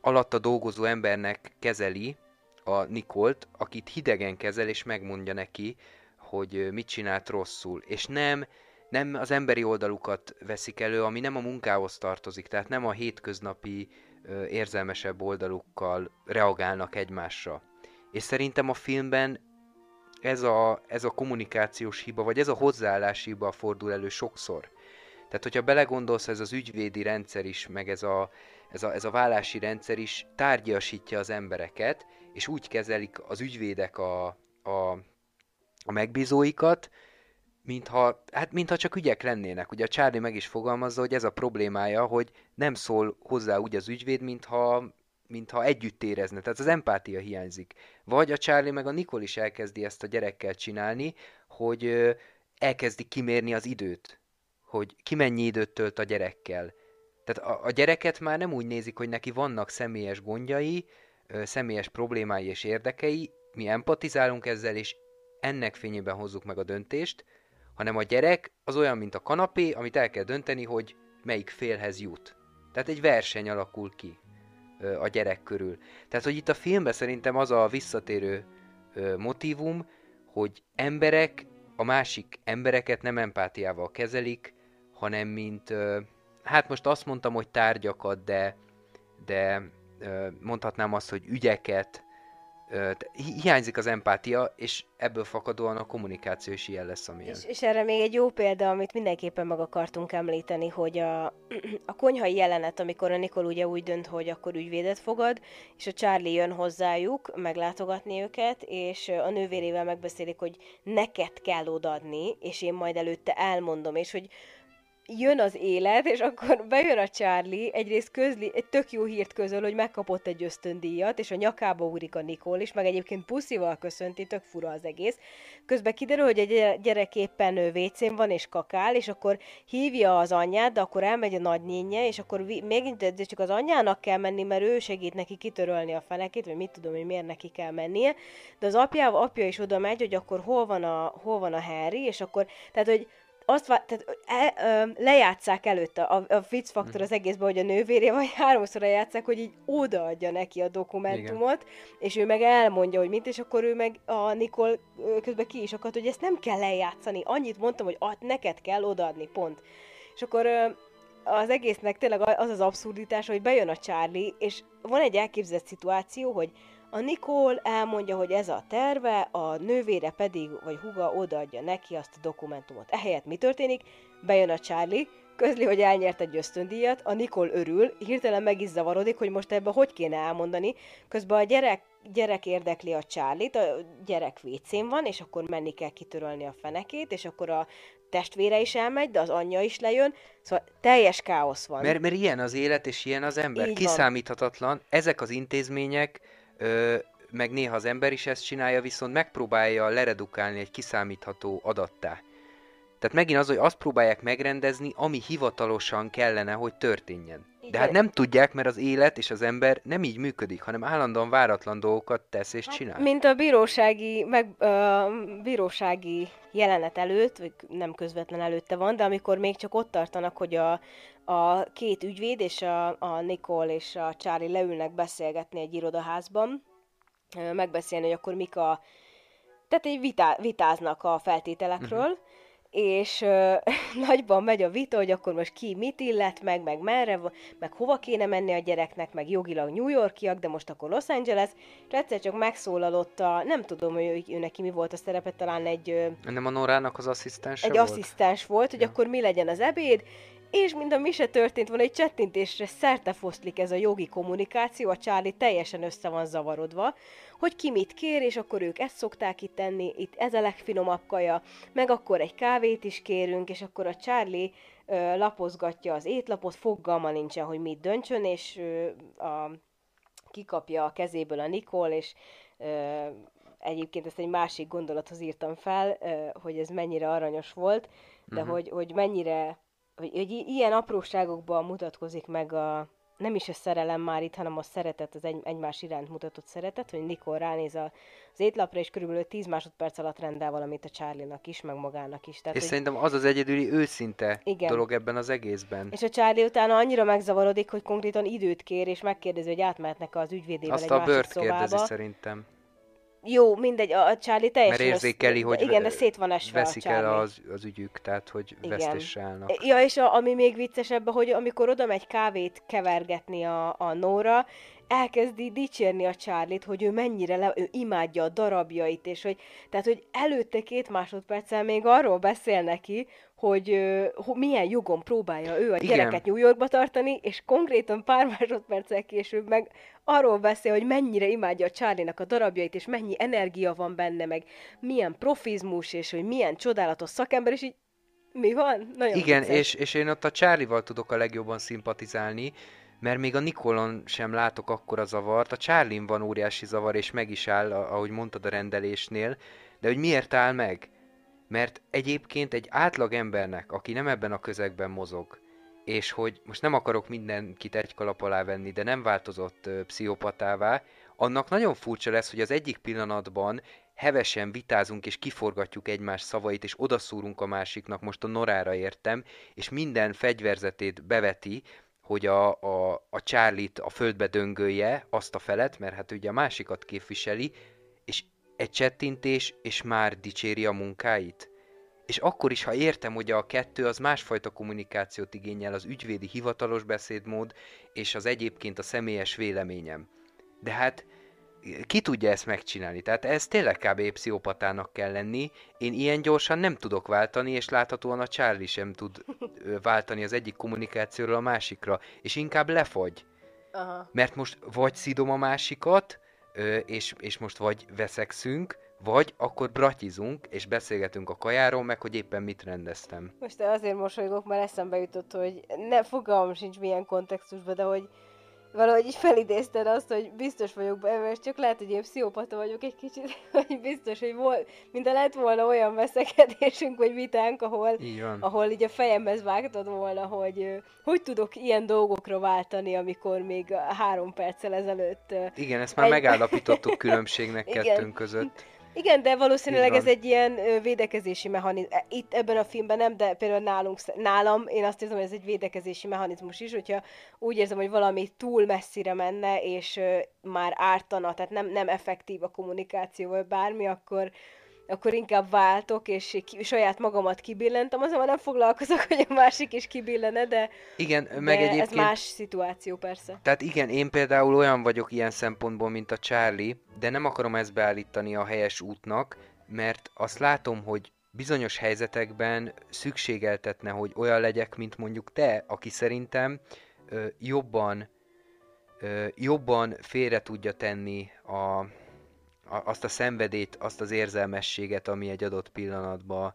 alatta dolgozó embernek kezeli a Nikolt, akit hidegen kezel, és megmondja neki, hogy mit csinált rosszul. És nem, nem az emberi oldalukat veszik elő, ami nem a munkához tartozik, tehát nem a hétköznapi ö, érzelmesebb oldalukkal reagálnak egymásra. És szerintem a filmben ez a, ez a kommunikációs hiba, vagy ez a hozzáállási hiba fordul elő sokszor. Tehát, hogyha belegondolsz, ez az ügyvédi rendszer is, meg ez a, ez a, ez a vállási rendszer is tárgyasítja az embereket, és úgy kezelik az ügyvédek a, a, a megbízóikat, mintha, hát mintha csak ügyek lennének. Ugye a Charlie meg is fogalmazza, hogy ez a problémája, hogy nem szól hozzá úgy az ügyvéd, mintha, mintha együtt érezne. Tehát az empátia hiányzik. Vagy a Charlie meg a Nicole is elkezdi ezt a gyerekkel csinálni, hogy elkezdi kimérni az időt. Hogy ki mennyi időt tölt a gyerekkel. Tehát a, a gyereket már nem úgy nézik, hogy neki vannak személyes gondjai, személyes problémái és érdekei, mi empatizálunk ezzel, és ennek fényében hozzuk meg a döntést, hanem a gyerek az olyan, mint a kanapé, amit el kell dönteni, hogy melyik félhez jut. Tehát egy verseny alakul ki a gyerek körül. Tehát, hogy itt a filmben szerintem az a visszatérő motivum, hogy emberek a másik embereket nem empátiával kezelik, hanem mint, hát most azt mondtam, hogy tárgyakat, de, de mondhatnám azt, hogy ügyeket, hiányzik az empátia, és ebből fakadóan a kommunikáció is ilyen lesz, amilyen.
És, és erre még egy jó példa, amit mindenképpen meg akartunk említeni, hogy a, a konyhai jelenet, amikor a Nikol ugye úgy dönt, hogy akkor ügyvédet fogad, és a Charlie jön hozzájuk meglátogatni őket, és a nővérével megbeszélik, hogy neked kell odaadni, és én majd előtte elmondom, és hogy jön az élet, és akkor bejön a Charlie, egyrészt közli, egy tök jó hírt közöl, hogy megkapott egy ösztöndíjat, és a nyakába úrik a Nikol is, meg egyébként puszival köszönti, tök fura az egész. Közben kiderül, hogy egy gyerek éppen vécén van, és kakál, és akkor hívja az anyját, de akkor elmegy a nagynénye, és akkor még csak az anyjának kell menni, mert ő segít neki kitörölni a fenekét, vagy mit tudom, hogy miért neki kell mennie, de az apja, apja is oda megy, hogy akkor hol van a, hol van a Harry, és akkor, tehát, hogy azt vá- tehát, e, ö, lejátszák előtte a, a Fitz faktor mhm. az egészben, hogy a nővéré vagy háromszor lejátszák, hogy így odaadja neki a dokumentumot, Igen. és ő meg elmondja, hogy mit, és akkor ő meg a Nikol közben ki is akart, hogy ezt nem kell lejátszani. Annyit mondtam, hogy ad, neked kell odaadni, pont. És akkor ö, az egésznek tényleg az az abszurditás, hogy bejön a Charlie, és van egy elképzelt szituáció, hogy a Nikol elmondja, hogy ez a terve, a nővére pedig, vagy huga odaadja neki azt a dokumentumot. Ehelyett mi történik? Bejön a Charlie, közli, hogy elnyert egy ösztöndíjat, a Nikol örül, hirtelen meg is zavarodik, hogy most ebbe hogy kéne elmondani. Közben a gyerek, gyerek érdekli a Charlie-t, a gyerek vécén van, és akkor menni kell kitörölni a fenekét, és akkor a testvére is elmegy, de az anyja is lejön, szóval teljes káosz van.
Mert, mert ilyen az élet, és ilyen az ember. Így Kiszámíthatatlan. Van. Ezek az intézmények Ö, meg néha az ember is ezt csinálja, viszont megpróbálja leredukálni egy kiszámítható adattá. Tehát megint az, hogy azt próbálják megrendezni, ami hivatalosan kellene, hogy történjen. De hát nem tudják, mert az élet és az ember nem így működik, hanem állandóan váratlan dolgokat tesz és csinál.
Mint a bírósági, meg, uh, bírósági jelenet előtt, vagy nem közvetlen előtte van, de amikor még csak ott tartanak, hogy a, a két ügyvéd és a, a Nicole és a Charlie leülnek beszélgetni egy irodaházban, megbeszélni, hogy akkor mik a... Tehát egy vitá, vitáznak a feltételekről, uh-huh. És ö, nagyban megy a vita, hogy akkor most ki mit illet meg, meg merre, meg hova kéne menni a gyereknek, meg jogilag New Yorkiak, de most akkor Los Angeles, és egyszer csak megszólalott a, nem tudom, hogy ő, ő neki mi volt a szerepe, talán egy... Ö,
nem a Norának az asszisztens
Egy
volt?
asszisztens volt, hogy ja. akkor mi legyen az ebéd, és mint a mi se történt volna, egy csettintésre szerte foszlik ez a jogi kommunikáció, a Charlie teljesen össze van zavarodva, hogy ki mit kér, és akkor ők ezt szokták itt tenni, itt ez a legfinomabb kaja, meg akkor egy kávét is kérünk, és akkor a Charlie ö, lapozgatja az étlapot, foggalma nincsen, hogy mit döntsön, és ö, a, kikapja a kezéből a Nikol, és ö, egyébként ezt egy másik gondolathoz írtam fel, ö, hogy ez mennyire aranyos volt, de uh-huh. hogy, hogy mennyire hogy, hogy ilyen apróságokban mutatkozik meg a, nem is a szerelem már itt, hanem a szeretet, az egy, egymás iránt mutatott szeretet, hogy Nikol ránéz a, az étlapra, és körülbelül 10 másodperc alatt rendel valamit a Charlie-nak is, meg magának is.
Tehát, és hogy... szerintem az az egyedüli őszinte igen. dolog ebben az egészben.
És a Charlie utána annyira megzavarodik, hogy konkrétan időt kér, és megkérdezi, hogy átmehetnek az ügyvédével
Azt
egy
a
másik
bört
szobába.
kérdezi szerintem.
Jó, mindegy, a Charlie teljesen...
Mert érzékeli,
össze...
hogy
igen, de szét van esve
veszik
a Charlie.
el az, az ügyük, tehát hogy igen. vesztésre állnak.
Ja, és a, ami még viccesebb, hogy amikor oda megy kávét kevergetni a, a Nóra, elkezdi dicsérni a Charlie-t, hogy ő mennyire le, ő imádja a darabjait, és hogy, tehát, hogy előtte két másodperccel még arról beszél neki, hogy, hogy milyen jogon próbálja ő a Igen. gyereket New Yorkba tartani, és konkrétan pár másodperccel később meg arról beszél, hogy mennyire imádja a charlie a darabjait, és mennyi energia van benne, meg milyen profizmus, és hogy milyen csodálatos szakember, és így mi van?
Nagyon Igen, és, és én ott a Charlie-val tudok a legjobban szimpatizálni, mert még a Nikolon sem látok akkora zavart, a charlie van óriási zavar, és meg is áll, ahogy mondtad a rendelésnél, de hogy miért áll meg? Mert egyébként egy átlag embernek, aki nem ebben a közegben mozog, és hogy most nem akarok mindenkit egy kalap alá venni, de nem változott ö, pszichopatává, annak nagyon furcsa lesz, hogy az egyik pillanatban hevesen vitázunk és kiforgatjuk egymás szavait, és odaszúrunk a másiknak, most a norára értem, és minden fegyverzetét beveti, hogy a, a, a Charlie-t a földbe döngölje, azt a felet, mert hát ugye a másikat képviseli, és egy csettintés, és már dicséri a munkáit. És akkor is, ha értem, hogy a kettő az másfajta kommunikációt igényel, az ügyvédi hivatalos beszédmód, és az egyébként a személyes véleményem. De hát ki tudja ezt megcsinálni? Tehát ez tényleg kb. pszichopatának kell lenni. Én ilyen gyorsan nem tudok váltani, és láthatóan a Charlie sem tud váltani az egyik kommunikációról a másikra, és inkább lefagy.
Aha.
Mert most vagy szidom a másikat, és, és most vagy veszekszünk, vagy akkor bratizunk, és beszélgetünk a kajáról, meg hogy éppen mit rendeztem.
Most azért mosolygok, mert eszembe jutott, hogy ne fogalmam sincs milyen kontextusban, de hogy valahogy így felidézted azt, hogy biztos vagyok benne, és csak lehet, hogy én pszichopata vagyok egy kicsit, hogy biztos, hogy volt, mint lett volna olyan veszekedésünk, vagy vitánk, ahol,
Így
ahol így a fejemhez vágtad volna, hogy hogy tudok ilyen dolgokra váltani, amikor még a három perccel ezelőtt
Igen, ezt már
Egy-
megállapítottuk különbségnek kettőnk között.
Igen, de valószínűleg ez egy ilyen védekezési mechanizmus. Itt ebben a filmben nem, de például nálunk, nálam én azt érzem, hogy ez egy védekezési mechanizmus is, hogyha úgy érzem, hogy valami túl messzire menne, és már ártana, tehát nem, nem effektív a kommunikáció, vagy bármi, akkor, akkor inkább váltok, és ki, saját magamat kibillentem, azonban nem foglalkozok, hogy a másik is kibillene, de,
Igen,
de
meg
ez
egyébként...
más szituáció persze.
Tehát igen, én például olyan vagyok ilyen szempontból, mint a Charlie, de nem akarom ezt beállítani a helyes útnak, mert azt látom, hogy bizonyos helyzetekben szükségeltetne, hogy olyan legyek, mint mondjuk te, aki szerintem ö, jobban, ö, jobban félre tudja tenni a, azt a szenvedét, azt az érzelmességet, ami egy adott pillanatban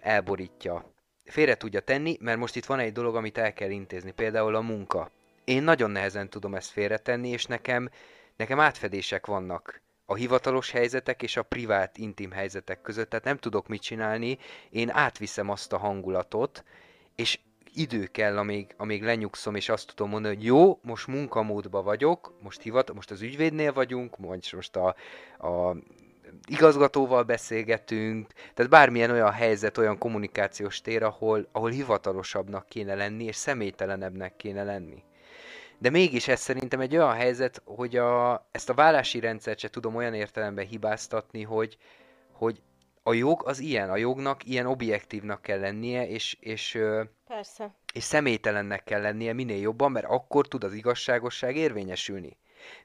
elborítja. Félre tudja tenni, mert most itt van egy dolog, amit el kell intézni, például a munka. Én nagyon nehezen tudom ezt félretenni, és nekem, nekem átfedések vannak a hivatalos helyzetek és a privát, intim helyzetek között, tehát nem tudok mit csinálni, én átviszem azt a hangulatot, és idő kell, amíg, amíg lenyugszom, és azt tudom mondani, hogy jó, most munkamódban vagyok, most, hivat, most az ügyvédnél vagyunk, vagy most a, a igazgatóval beszélgetünk, tehát bármilyen olyan helyzet, olyan kommunikációs tér, ahol, ahol hivatalosabbnak kéne lenni, és személytelenebbnek kéne lenni. De mégis ez szerintem egy olyan helyzet, hogy a, ezt a vállási rendszert se tudom olyan értelemben hibáztatni, hogy, hogy a jog az ilyen, a jognak ilyen objektívnak kell lennie, és, és,
Persze.
és személytelennek kell lennie minél jobban, mert akkor tud az igazságosság érvényesülni.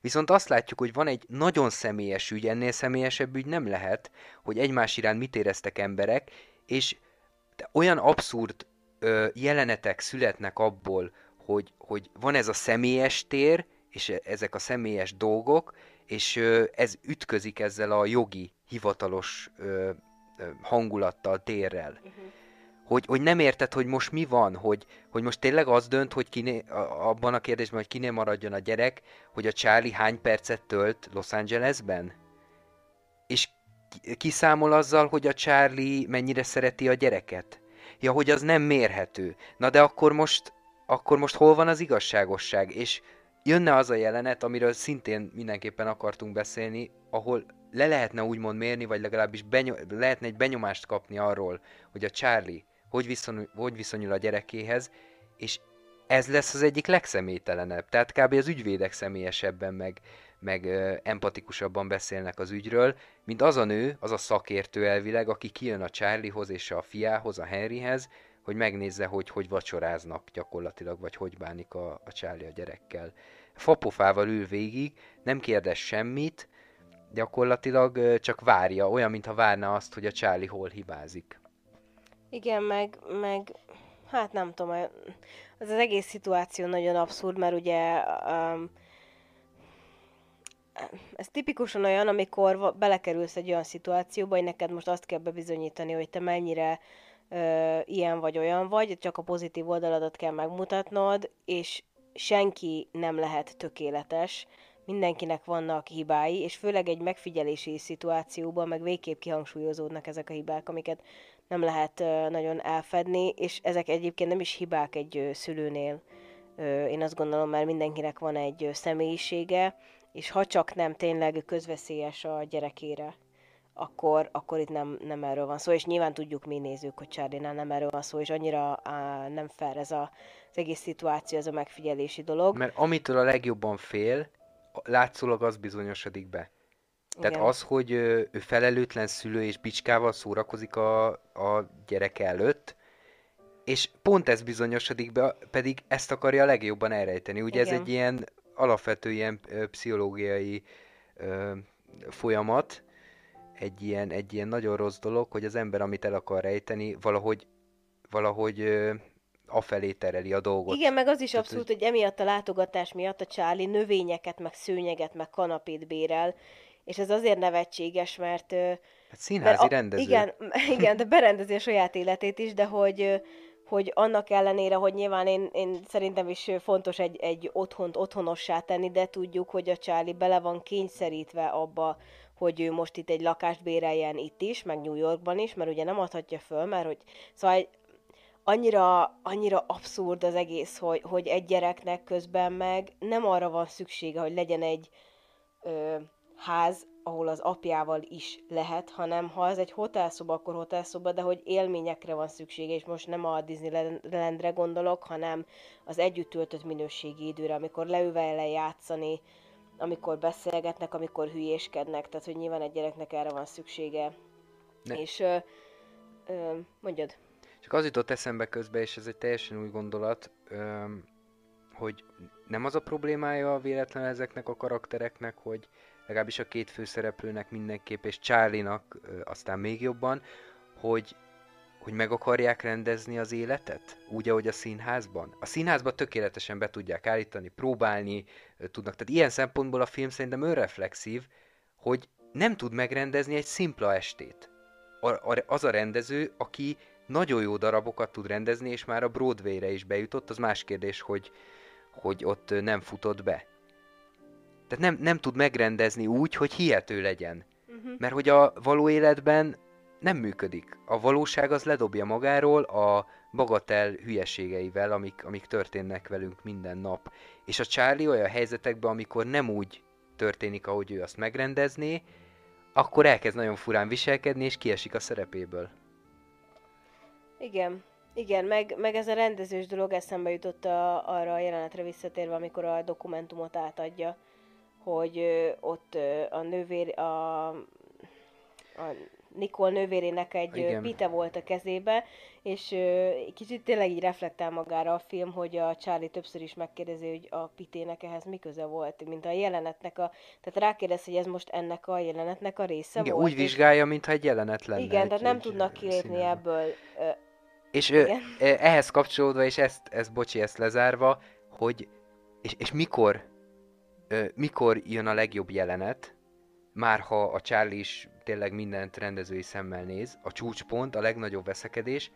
Viszont azt látjuk, hogy van egy nagyon személyes ügy, ennél személyesebb ügy nem lehet, hogy egymás iránt mit éreztek emberek, és olyan abszurd ö, jelenetek születnek abból, hogy, hogy van ez a személyes tér, és e- ezek a személyes dolgok, és ö, ez ütközik ezzel a jogi, hivatalos ö, hangulattal, térrel hogy, hogy nem érted, hogy most mi van, hogy, hogy most tényleg az dönt, hogy kiné, abban a kérdésben, hogy kinél maradjon a gyerek, hogy a Charlie hány percet tölt Los Angelesben? És ki- kiszámol azzal, hogy a Charlie mennyire szereti a gyereket? Ja, hogy az nem mérhető. Na de akkor most, akkor most hol van az igazságosság? És jönne az a jelenet, amiről szintén mindenképpen akartunk beszélni, ahol le lehetne úgymond mérni, vagy legalábbis benyo- lehetne egy benyomást kapni arról, hogy a Charlie hogy viszonyul, hogy viszonyul a gyerekéhez, és ez lesz az egyik legszemélytelenebb. Tehát kb. az ügyvédek személyesebben, meg, meg ö, empatikusabban beszélnek az ügyről, mint az a nő, az a szakértő elvileg, aki kijön a Charliehoz és a fiához, a Henryhez, hogy megnézze, hogy hogy vacsoráznak gyakorlatilag, vagy hogy bánik a, a Charlie a gyerekkel. Fapofával ül végig, nem kérdez semmit, gyakorlatilag csak várja, olyan, mintha várná azt, hogy a Charlie hol hibázik.
Igen, meg, meg hát nem tudom, az az egész szituáció nagyon abszurd, mert ugye um, ez tipikusan olyan, amikor belekerülsz egy olyan szituációba, hogy neked most azt kell bebizonyítani, hogy te mennyire ö, ilyen vagy olyan vagy, csak a pozitív oldaladat kell megmutatnod, és senki nem lehet tökéletes, mindenkinek vannak hibái, és főleg egy megfigyelési szituációban meg végképp kihangsúlyozódnak ezek a hibák, amiket nem lehet nagyon elfedni, és ezek egyébként nem is hibák egy szülőnél. Én azt gondolom, mert mindenkinek van egy személyisége, és ha csak nem tényleg közveszélyes a gyerekére, akkor, akkor itt nem, nem erről van szó, és nyilván tudjuk mi nézők, hogy Charlie-nál nem erről van szó, és annyira á, nem fair ez a, az egész szituáció, ez a megfigyelési dolog.
Mert amitől a legjobban fél, látszólag az bizonyosodik be. Tehát
Igen.
az, hogy ő felelőtlen szülő és bicskával szórakozik a, a gyereke előtt, és pont ez bizonyosodik be, pedig ezt akarja a legjobban elrejteni. Ugye ez
Igen.
egy ilyen alapvető ilyen pszichológiai ö, folyamat, egy ilyen, egy ilyen nagyon rossz dolog, hogy az ember, amit el akar rejteni, valahogy, valahogy ö, afelé tereli a dolgot.
Igen, meg az is
Tehát,
abszolút, hogy emiatt a látogatás miatt a Charlie növényeket, meg szőnyeget, meg kanapét bérel, és ez azért nevetséges, mert...
Hát színházi
mert
rendező.
Igen, igen, de berendezi a saját életét is, de hogy, hogy annak ellenére, hogy nyilván én, én szerintem is fontos egy, egy otthont otthonossá tenni, de tudjuk, hogy a Charlie bele van kényszerítve abba, hogy ő most itt egy lakást béreljen itt is, meg New Yorkban is, mert ugye nem adhatja föl, mert hogy szóval egy- annyira, annyira abszurd az egész, hogy, hogy egy gyereknek közben meg nem arra van szüksége, hogy legyen egy ö, ház, ahol az apjával is lehet, hanem ha ez egy hotelszoba, akkor hotelszoba, de hogy élményekre van szüksége, és most nem a Disneylandre gondolok, hanem az együtt töltött minőségi időre, amikor leül vele játszani, amikor beszélgetnek, amikor hülyéskednek, tehát hogy nyilván egy gyereknek erre van szüksége.
Ne-
És ö, ö, mondjad.
Csak az jutott eszembe közben, és ez egy teljesen új gondolat, öm, hogy nem az a problémája véletlen ezeknek a karaktereknek, hogy legalábbis a két főszereplőnek mindenképp, és Charlie-nak ö, aztán még jobban, hogy, hogy meg akarják rendezni az életet, úgy, ahogy a színházban. A színházban tökéletesen be tudják állítani, próbálni tudnak. Tehát ilyen szempontból a film szerintem önreflexív, hogy nem tud megrendezni egy szimpla estét. A, a, az a rendező, aki nagyon jó darabokat tud rendezni, és már a Broadway-re is bejutott, az más kérdés, hogy, hogy ott nem futott be. Tehát nem, nem tud megrendezni úgy, hogy hihető legyen.
Uh-huh.
Mert hogy a való életben nem működik. A valóság az ledobja magáról a bagatel hülyeségeivel, amik, amik történnek velünk minden nap. És a Charlie olyan helyzetekben, amikor nem úgy történik, ahogy ő azt megrendezné, akkor elkezd nagyon furán viselkedni, és kiesik a szerepéből.
Igen, igen, meg, meg ez a rendezős dolog eszembe jutott a, arra a jelenetre visszatérve, amikor a dokumentumot átadja, hogy ö, ott ö, a nővér, a, a Nikol nővérének egy
Igen.
pite volt a kezébe, és kicsit tényleg így reflektál magára a film, hogy a Charlie többször is megkérdezi, hogy a pitének ehhez mi köze volt, mint a jelenetnek a... Tehát rákérdez, hogy ez most ennek a jelenetnek a része
Igen,
volt.
úgy vizsgálja, mintha egy jelenet lenne.
Igen, tehát nem tudnak kilépni ebből.
És
Igen.
ö, ehhez kapcsolódva, és ezt, ezt bocsi, ezt lezárva, hogy és, és mikor, mikor jön a legjobb jelenet, már ha a Charlie is tényleg mindent rendezői szemmel néz, a csúcspont, a legnagyobb veszekedés,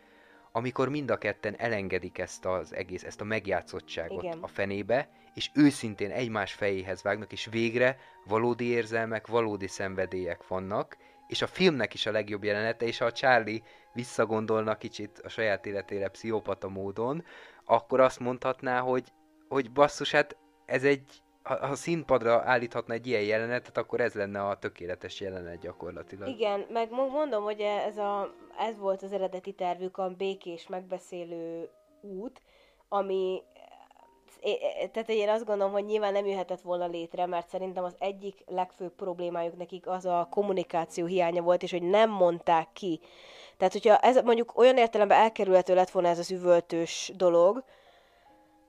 amikor mind a ketten elengedik ezt az egész, ezt a megjátszottságot
Igen.
a fenébe, és őszintén egymás fejéhez vágnak, és végre valódi érzelmek, valódi szenvedélyek vannak, és a filmnek is a legjobb jelenete, és ha a Charlie visszagondolna kicsit a saját életére pszichopata módon, akkor azt mondhatná, hogy, hogy basszus, hát ez egy, ha, ha színpadra állíthatna egy ilyen jelenetet, akkor ez lenne a tökéletes jelenet gyakorlatilag.
Igen, meg mo- mondom, hogy ez, a, ez volt az eredeti tervük, a békés megbeszélő út, ami tehát én azt gondolom, hogy nyilván nem jöhetett volna létre, mert szerintem az egyik legfőbb problémájuk nekik az a kommunikáció hiánya volt, és hogy nem mondták ki. Tehát, hogyha ez mondjuk olyan értelemben elkerülhető lett volna ez az üvöltős dolog,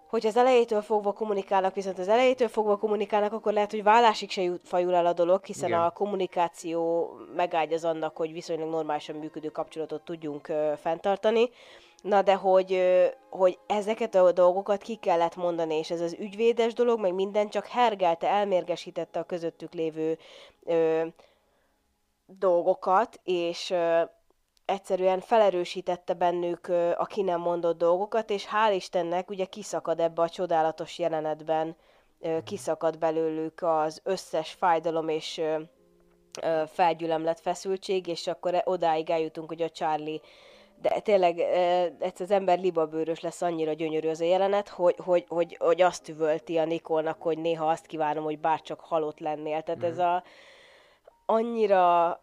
hogy az elejétől fogva kommunikálnak, viszont az elejétől fogva kommunikálnak, akkor lehet, hogy vállásig se jut, fajul el a dolog, hiszen
Igen.
a kommunikáció megágyaz annak, hogy viszonylag normálisan működő kapcsolatot tudjunk ö, fenntartani. Na de hogy, hogy ezeket a dolgokat ki kellett mondani, és ez az ügyvédes dolog, meg minden csak hergelte, elmérgesítette a közöttük lévő ö, dolgokat, és ö, egyszerűen felerősítette bennük a ki nem mondott dolgokat, és hál' Istennek ugye kiszakad ebbe a csodálatos jelenetben, kiszakad belőlük az összes fájdalom és felgyülemlett feszültség, és akkor e- odáig eljutunk, hogy a Charlie de tényleg ez az ember libabőrös lesz, annyira gyönyörű az a jelenet, hogy, hogy, hogy, hogy azt üvölti a Nikolnak, hogy néha azt kívánom, hogy bárcsak halott lennél. Tehát ez a annyira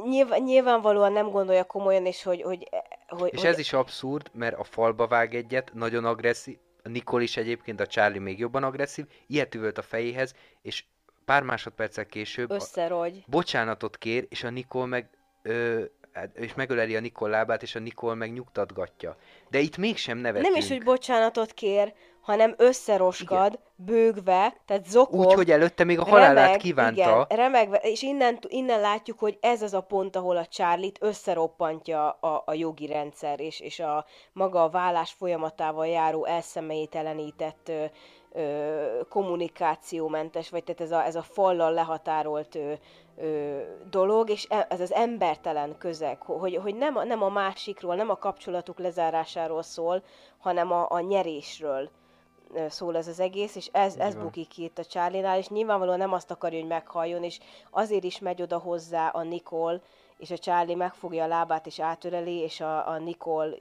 nyilván, nyilvánvalóan nem gondolja komolyan, és hogy, hogy, hogy,
És
hogy
ez is abszurd, mert a falba vág egyet, nagyon agresszív, a Nikol is egyébként, a Charlie még jobban agresszív, ilyet üvölt a fejéhez, és pár másodperccel később a-
összerogy.
bocsánatot kér, és a Nikol meg ö, hát- és megöleli a Nikol lábát, és a Nikol meg nyugtatgatja. De itt mégsem nevetünk.
Nem is, hogy bocsánatot kér, hanem összeroskad, bőgve, tehát zokog.
Úgy, hogy előtte még a halálát
remeg,
kívánta.
Igen, remegve, és innen, innen látjuk, hogy ez az a pont, ahol a Charlie-t összeroppantja a, a jogi rendszer, és, és a maga a vállás folyamatával járó elszemélytelenített ö, ö, kommunikációmentes, vagy tehát ez a, ez a fallal lehatárolt ö, ö, dolog, és e- ez az embertelen közeg, hogy, hogy nem, a, nem a másikról, nem a kapcsolatuk lezárásáról szól, hanem a, a nyerésről szól ez az egész, és ez, ez bukik ki itt a Charlie-nál, és nyilvánvalóan nem azt akarja, hogy meghalljon, és azért is megy oda hozzá a Nicole, és a Charlie megfogja a lábát és átöleli, és a, a Nicole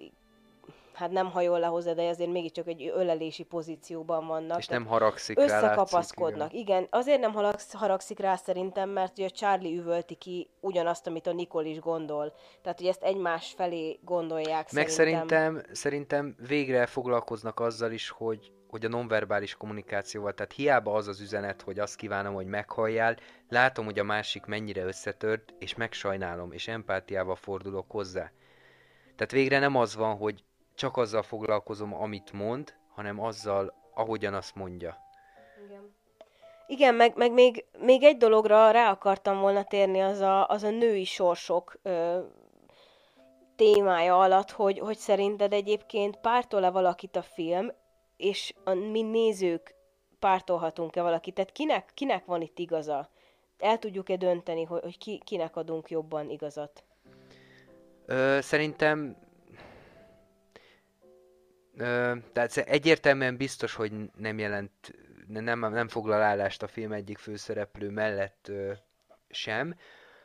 hát nem hajol le hozzá, de azért mégiscsak egy ölelési pozícióban vannak.
És nem haragszik rá, látszik,
összekapaszkodnak. Igen, azért nem haragsz- haragszik rá szerintem, mert ugye Charlie üvölti ki ugyanazt, amit a Nicole is gondol. Tehát, hogy ezt egymás felé gondolják
Meg
szerintem.
szerintem, szerintem végre foglalkoznak azzal is, hogy, hogy a nonverbális kommunikációval, tehát hiába az az üzenet, hogy azt kívánom, hogy meghalljál, látom, hogy a másik mennyire összetört, és megsajnálom, és empátiával fordulok hozzá. Tehát végre nem az van, hogy csak azzal foglalkozom, amit mond, hanem azzal, ahogyan azt mondja.
Igen. Igen, meg, meg még, még egy dologra rá akartam volna térni, az a, az a női sorsok ö, témája alatt, hogy, hogy szerinted egyébként pártol-e valakit a film, és a, mi nézők pártolhatunk-e valakit? Tehát kinek, kinek van itt igaza? El tudjuk-e dönteni, hogy, hogy ki, kinek adunk jobban igazat?
Ö, szerintem ö, tehát egyértelműen biztos, hogy nem jelent, nem, nem foglal állást a film egyik főszereplő mellett ö, sem,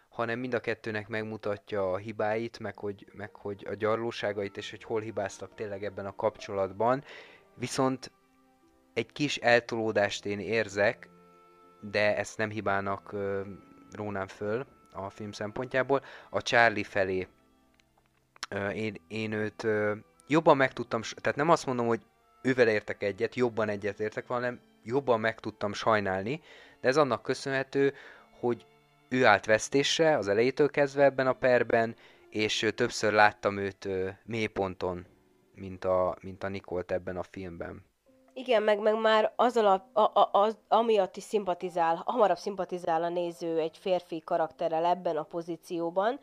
hanem mind a kettőnek megmutatja a hibáit, meg hogy, meg hogy a gyarlóságait, és hogy hol hibáztak tényleg ebben a kapcsolatban. Viszont egy kis eltolódást én érzek, de ezt nem hibának ö, rónám föl a film szempontjából, a Charlie felé. Ö, én, én őt ö, jobban meg tudtam, s- tehát nem azt mondom, hogy ővel értek egyet, jobban egyet értek, hanem jobban meg tudtam sajnálni, de ez annak köszönhető, hogy ő állt vesztésre az elejétől kezdve ebben a perben, és többször láttam őt mélyponton, mint a, mint a Nikolt ebben a filmben.
Igen, meg, meg már az alap, a, a, az, amiatt is szimpatizál, hamarabb szimpatizál a néző egy férfi karakterrel ebben a pozícióban,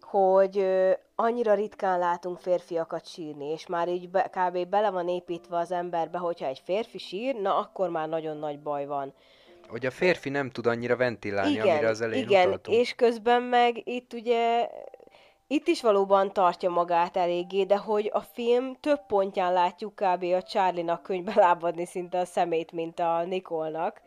hogy ö, annyira ritkán látunk férfiakat sírni, és már így be, kb. bele van építve az emberbe, hogyha egy férfi sír, na akkor már nagyon nagy baj van.
Hogy a férfi nem tud annyira ventilálni, amire az elején
igen,
utaltunk.
és közben meg itt ugye itt is valóban tartja magát eléggé, de hogy a film több pontján látjuk kb. a Charlie-nak könyvbe lábadni szinte a szemét, mint a Nikolnak.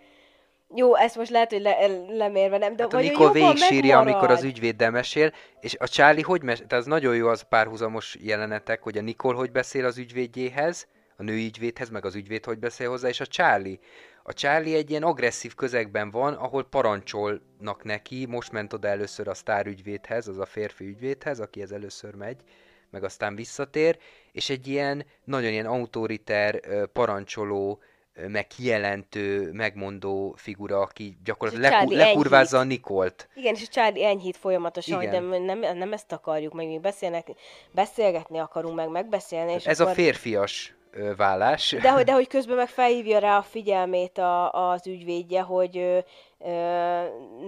Jó, ezt most lehet, hogy le, lemérve nem, de
Hát a Nikol végig sírja, amikor az ügyvéddel mesél, és a Charlie hogy mesél, tehát az nagyon jó az párhuzamos jelenetek, hogy a Nikol hogy beszél az ügyvédjéhez, a női ügyvédhez, meg az ügyvéd hogy beszél hozzá, és a Charlie. A Charlie egy ilyen agresszív közegben van, ahol parancsolnak neki, most ment oda először a sztár ügyvédhez, az a férfi ügyvédhez, akihez először megy, meg aztán visszatér, és egy ilyen, nagyon ilyen autoriter, parancsoló, meg kijelentő, megmondó figura, aki gyakorlatilag leku- lekurvázza a Nikolt.
Igen, és a Charlie enyhít folyamatosan, hogy
Igen.
nem, nem, nem ezt akarjuk, meg mi beszélnek, beszélgetni akarunk, meg megbeszélni, és
Ez
akkor...
a férfias vállás.
De hogy, de hogy közben meg felhívja rá a figyelmét a, az ügyvédje, hogy ö, ö,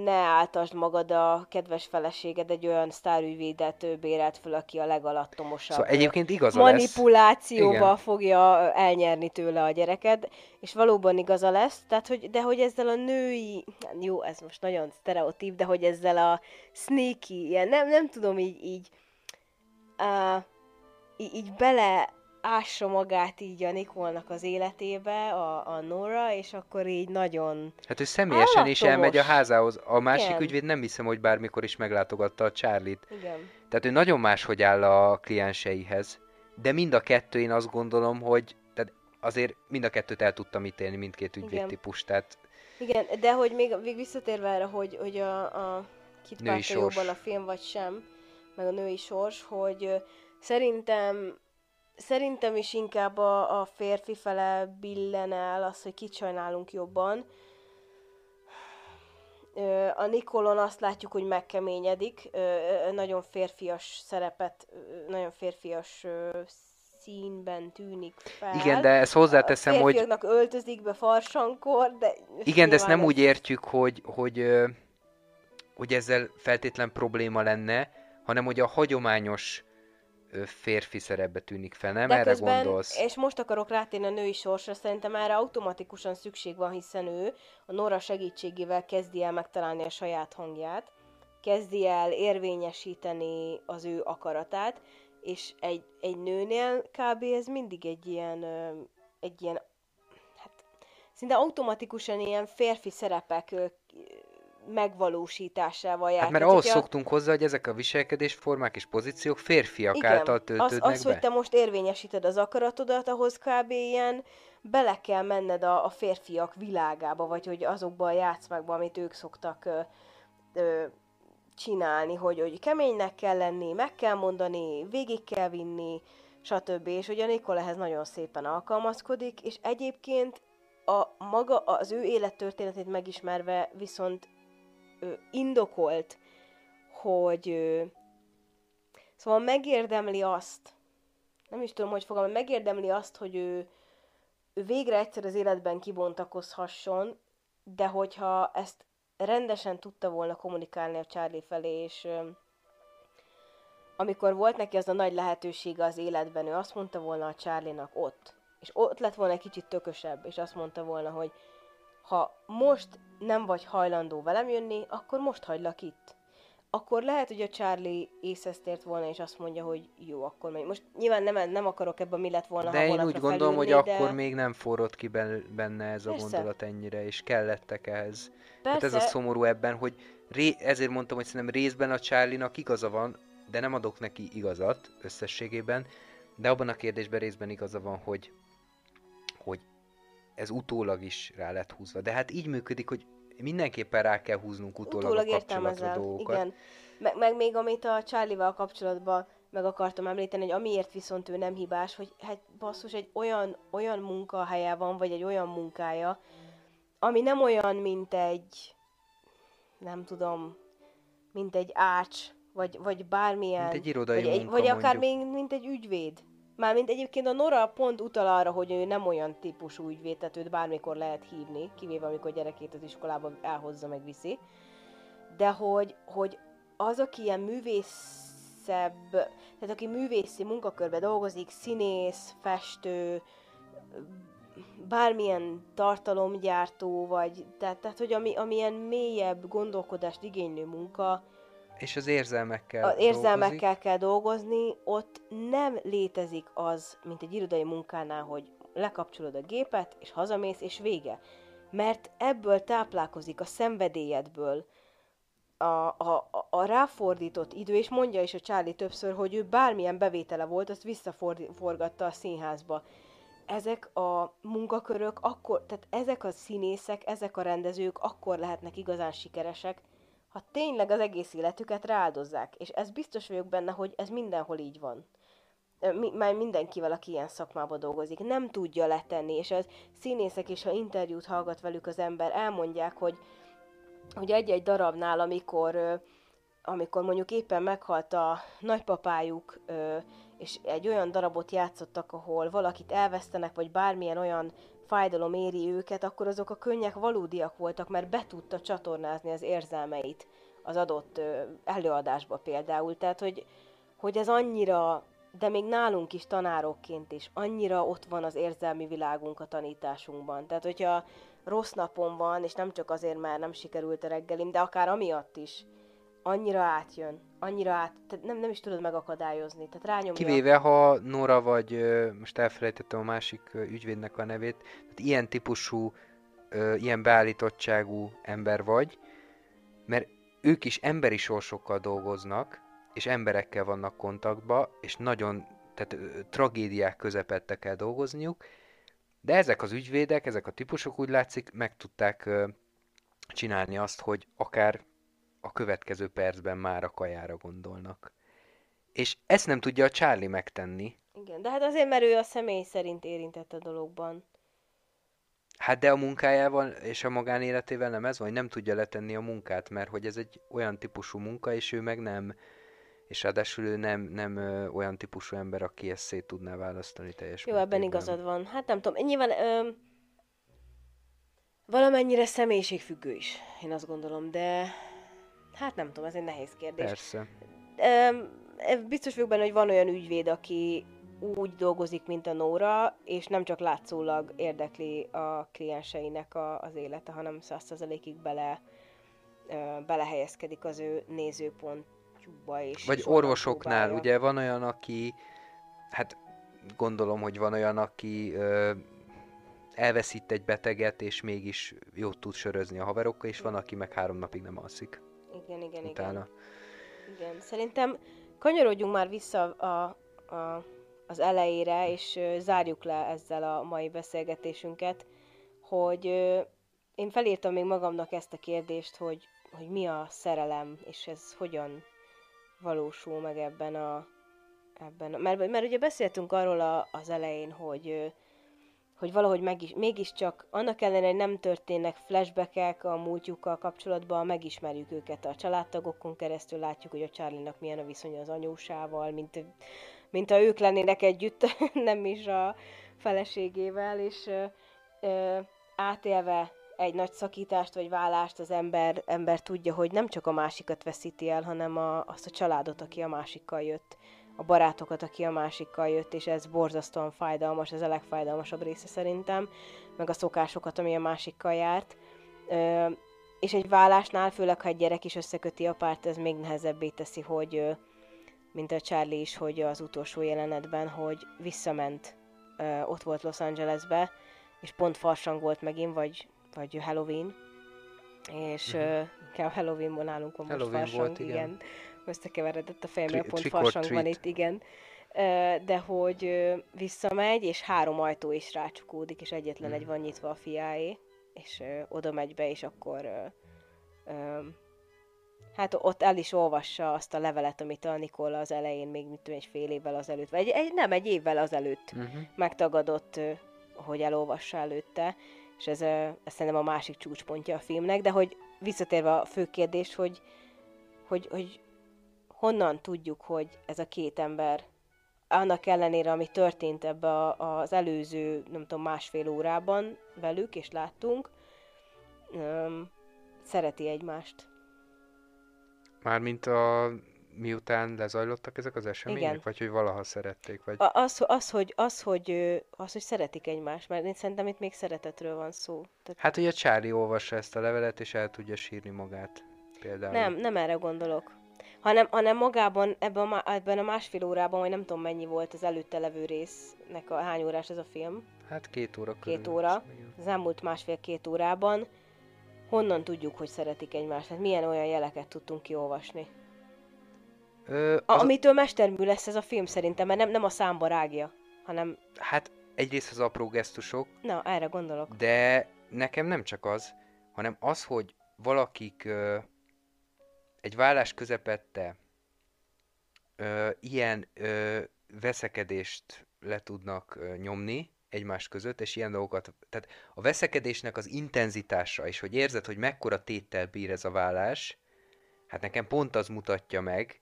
ne áltasd magad a kedves feleséged egy olyan sztárügyvédet bérelt föl, aki a legalattomosabb.
Szóval egyébként igaza lesz.
manipulációval
Igen.
fogja elnyerni tőle a gyereket, és valóban igaza lesz, tehát hogy, de hogy ezzel a női, jó, ez most nagyon sztereotíp, de hogy ezzel a sneaky, ilyen, nem, nem tudom így, így, uh, így, így bele ássa magát így a Nikolnak az életébe, a, a Nora, és akkor így nagyon...
Hát ő személyesen is elmegy a házához. A másik
Igen.
ügyvéd nem hiszem, hogy bármikor is meglátogatta a Charlie-t.
Igen.
Tehát ő nagyon máshogy áll a klienseihez. De mind a kettő én azt gondolom, hogy tehát azért mind a kettőt el tudtam ítélni, mindkét ügyvédtípus. Tehát
Igen, de hogy még, még visszatérve erre, hogy, hogy a, a kit jobban a film vagy sem, meg a női sors, hogy szerintem szerintem is inkább a, a férfi fele billen el az, hogy kit sajnálunk jobban. A Nikolon azt látjuk, hogy megkeményedik, nagyon férfias szerepet, nagyon férfias színben tűnik fel.
Igen, de ezt hozzáteszem,
a
hogy
öltözik be farsankor, de...
igen, de ezt nem
nyilván
úgy értjük, hogy, hogy, hogy ezzel feltétlen probléma lenne, hanem hogy a hagyományos férfi szerepbe tűnik fel, nem?
De
Erre
közben,
gondolsz?
és most akarok rátérni a női sorsra, szerintem erre automatikusan szükség van, hiszen ő a Nora segítségével kezdi el megtalálni a saját hangját, kezdi el érvényesíteni az ő akaratát, és egy, egy nőnél kb. ez mindig egy ilyen, egy ilyen, hát szinte automatikusan ilyen férfi szerepek megvalósításával jár.
Hát mert ahhoz
hogyha-
szoktunk hozzá, hogy ezek a viselkedésformák és pozíciók férfiak
Igen,
által
az,
töltődnek
az,
be.
hogy te most érvényesíted az akaratodat, ahhoz kb. ilyen bele kell menned a, a férfiak világába, vagy hogy azokba a játszmákba, amit ők szoktak ö, ö, csinálni, hogy, hogy keménynek kell lenni, meg kell mondani, végig kell vinni, stb. És ugye Nikol ehhez nagyon szépen alkalmazkodik, és egyébként a maga az ő élettörténetét megismerve viszont ö, indokolt, hogy ö, Szóval megérdemli azt, nem is tudom, hogy fogom, megérdemli azt, hogy ő, ő végre egyszer az életben kibontakozhasson, de hogyha ezt rendesen tudta volna kommunikálni a Charlie felé, és ö, amikor volt neki az a nagy lehetősége az életben, ő azt mondta volna a Charlie-nak ott, és ott lett volna egy kicsit tökösebb, és azt mondta volna, hogy ha most nem vagy hajlandó velem jönni, akkor most hagylak itt akkor lehet, hogy a Charlie észhez tért volna, és azt mondja, hogy jó, akkor megy. Most nyilván nem, nem akarok ebben mi lett volna,
De
ha
én úgy gondolom, hogy
felülni,
akkor
de...
még nem forrott ki ben- benne ez a
Persze.
gondolat ennyire, és kellettek ehhez.
Persze,
Hát ez a szomorú ebben, hogy ré- ezért mondtam, hogy szerintem részben a Charlie-nak igaza van, de nem adok neki igazat összességében, de abban a kérdésben részben igaza van, hogy, hogy ez utólag is rá lett húzva. De hát így működik, hogy mindenképpen rá kell húznunk utólag,
utólag
a kapcsolatra dolgokat.
Igen. Meg, meg még amit a Charlie-val kapcsolatban meg akartam említeni, hogy amiért viszont ő nem hibás, hogy hát basszus, egy olyan, olyan munkahelye van, vagy egy olyan munkája, ami nem olyan, mint egy, nem tudom, mint egy ács, vagy, vagy bármilyen...
Mint egy irodai
vagy, egy,
munka,
vagy akár
mondjuk.
még, mint egy ügyvéd. Mármint egyébként a Nora pont utal arra, hogy ő nem olyan típusú ügyvéd, tehát őt bármikor lehet hívni, kivéve amikor gyerekét az iskolába elhozza, meg viszi. De hogy, hogy az, aki ilyen művészebb, tehát aki művészi munkakörbe dolgozik, színész, festő, bármilyen tartalomgyártó, vagy tehát, tehát hogy ami, ami ilyen mélyebb gondolkodást igénylő munka,
És az érzelmekkel
az
dolgozik.
érzelmekkel kell dolgozni, ott nem létezik az, mint egy irodai munkánál, hogy lekapcsolod a gépet, és hazamész, és vége. Mert ebből táplálkozik a szenvedélyedből a, a, a- a ráfordított idő, és mondja is a Charlie többször, hogy ő bármilyen bevétele volt, azt visszaforgatta a színházba. Ezek a munkakörök akkor, tehát ezek a színészek, ezek a rendezők akkor lehetnek igazán sikeresek, ha tényleg az egész életüket rááldozzák. És ez biztos vagyok benne, hogy ez mindenhol így van. Már mindenkivel, aki ilyen szakmában dolgozik, nem tudja letenni, és az színészek is, ha interjút hallgat velük az ember, elmondják, hogy, hogy egy-egy darabnál, amikor, amikor mondjuk éppen meghalt a nagypapájuk, és egy olyan darabot játszottak, ahol valakit elvesztenek, vagy bármilyen olyan fájdalom éri őket, akkor azok a könnyek valódiak voltak, mert be tudta csatornázni az érzelmeit az adott előadásba például. Tehát, hogy, hogy ez annyira, de még nálunk is tanárokként is, annyira ott van az érzelmi világunk a tanításunkban. Tehát, hogyha rossz napom van, és nem csak azért, mert nem sikerült a reggelim, de akár amiatt is, annyira átjön, annyira át, tehát nem, nem is tudod megakadályozni, tehát rányomja.
Kivéve, ha Nora vagy, most elfelejtettem a másik ügyvédnek a nevét, tehát ilyen típusú, ilyen beállítottságú ember vagy, mert ők is emberi sorsokkal dolgoznak, és emberekkel vannak kontaktba, és nagyon, tehát tragédiák közepette kell dolgozniuk, de ezek az ügyvédek, ezek a típusok úgy látszik, meg tudták csinálni azt, hogy akár a következő percben már a kajára gondolnak. És ezt nem tudja a Charlie megtenni.
Igen, de hát azért, mert ő a személy szerint érintett a dologban.
Hát de a munkájával és a magánéletével nem ez van, hogy nem tudja letenni a munkát, mert hogy ez egy olyan típusú munka, és ő meg nem, és ráadásul ő nem, nem ö, olyan típusú ember, aki ezt szét tudná választani teljes
Jó, ebben
mértékben.
igazad van. Hát nem tudom, nyilván ö, valamennyire személyiségfüggő is, én azt gondolom, de hát nem tudom, ez egy nehéz kérdés.
Persze.
Ö, biztos vagyok benne, hogy van olyan ügyvéd, aki úgy dolgozik, mint a Nóra, és nem csak látszólag érdekli a klienseinek a, az élete, hanem százszerzelékig bele, ö, belehelyezkedik az ő nézőpontjukba is.
Vagy orvosoknál,
próbálja.
ugye van olyan, aki, hát gondolom, hogy van olyan, aki ö, elveszít egy beteget, és mégis jót tud sörözni a haverokkal, és van, aki meg három napig nem alszik
Igen, igen, igen.
utána.
Igen, szerintem kanyarodjunk már vissza a, a, az elejére, és zárjuk le ezzel a mai beszélgetésünket, hogy én felírtam még magamnak ezt a kérdést, hogy, hogy mi a szerelem, és ez hogyan valósul meg ebben a... Ebben a mert, mert ugye beszéltünk arról a, az elején, hogy hogy valahogy meg is, mégiscsak annak ellenére, hogy nem történnek flashbackek a múltjukkal kapcsolatban, megismerjük őket a családtagokon keresztül, látjuk, hogy a Charlie-nak milyen a viszonya az anyósával, mint, mint ha ők lennének együtt, nem is a feleségével, és ö, ö, átélve egy nagy szakítást vagy vállást az ember, ember tudja, hogy nem csak a másikat veszíti el, hanem a, azt a családot, aki a másikkal jött a barátokat, aki a másikkal jött, és ez borzasztóan fájdalmas, ez a legfájdalmasabb része szerintem, meg a szokásokat, ami a másikkal járt. Ö, és egy vállásnál, főleg ha egy gyerek is összeköti a párt, ez még nehezebbé teszi, hogy ö, mint a Charlie is, hogy az utolsó jelenetben, hogy visszament, ö, ott volt Los Angelesbe, és pont farsang volt megint, vagy, vagy Halloween, és uh-huh. inkább Halloweenban nálunk van most.
Halloween
farsang,
volt, igen.
igen. Összekeveredett a fejem,
Tri-
pont farsang van itt, igen. De hogy visszamegy, és három ajtó is rácsukódik, és egyetlen
Mhm.
egy van nyitva a fiáé, és oda megy be, és akkor hát ott el is olvassa azt a levelet, amit a Nikola az elején, még mit tudom, egy fél évvel azelőtt, vagy egy, nem, egy évvel azelőtt
Uh-huh.
megtagadott, hogy elolvassa előtte, és ez, ez szerintem a másik csúcspontja a filmnek, de hogy visszatérve a fő kérdés, hogy, hogy, hogy honnan tudjuk, hogy ez a két ember annak ellenére, ami történt ebbe a, az előző, nem tudom, másfél órában velük, és láttunk, öm, szereti egymást.
Mármint a miután lezajlottak ezek az események,
Igen.
vagy hogy valaha szerették, vagy...
A, az, az, hogy, az, hogy, az, hogy szeretik egymást, mert én szerintem itt még szeretetről van szó. Tehát
Hát, hogy a Charlie olvassa ezt a levelet, és el tudja sírni magát, például.
nem, nem erre gondolok. Hanem, hanem magában, ebben a, ebben a másfél órában, vagy nem tudom mennyi volt az előtte levő résznek, a, hány órás ez a film,
Hát két óra körül.
két óra, az elmúlt másfél-két órában, honnan tudjuk, hogy szeretik egymást? Hát milyen olyan jeleket tudtunk kiolvasni?
Ö,
A,
az,
amitől mestermű lesz ez a film szerintem, mert nem, nem a számba rágja, hanem,
Hát egyrészt az apró gesztusok,
na, erre gondolok.
de nekem nem csak az, hanem az, hogy valakik ö, egy vállás közepette ö, ilyen ö, veszekedést le tudnak ö, nyomni egymás között, és ilyen dolgokat, tehát a veszekedésnek az intenzitása, és hogy érzed, hogy mekkora téttel bír ez a vállás, hát nekem pont az mutatja meg,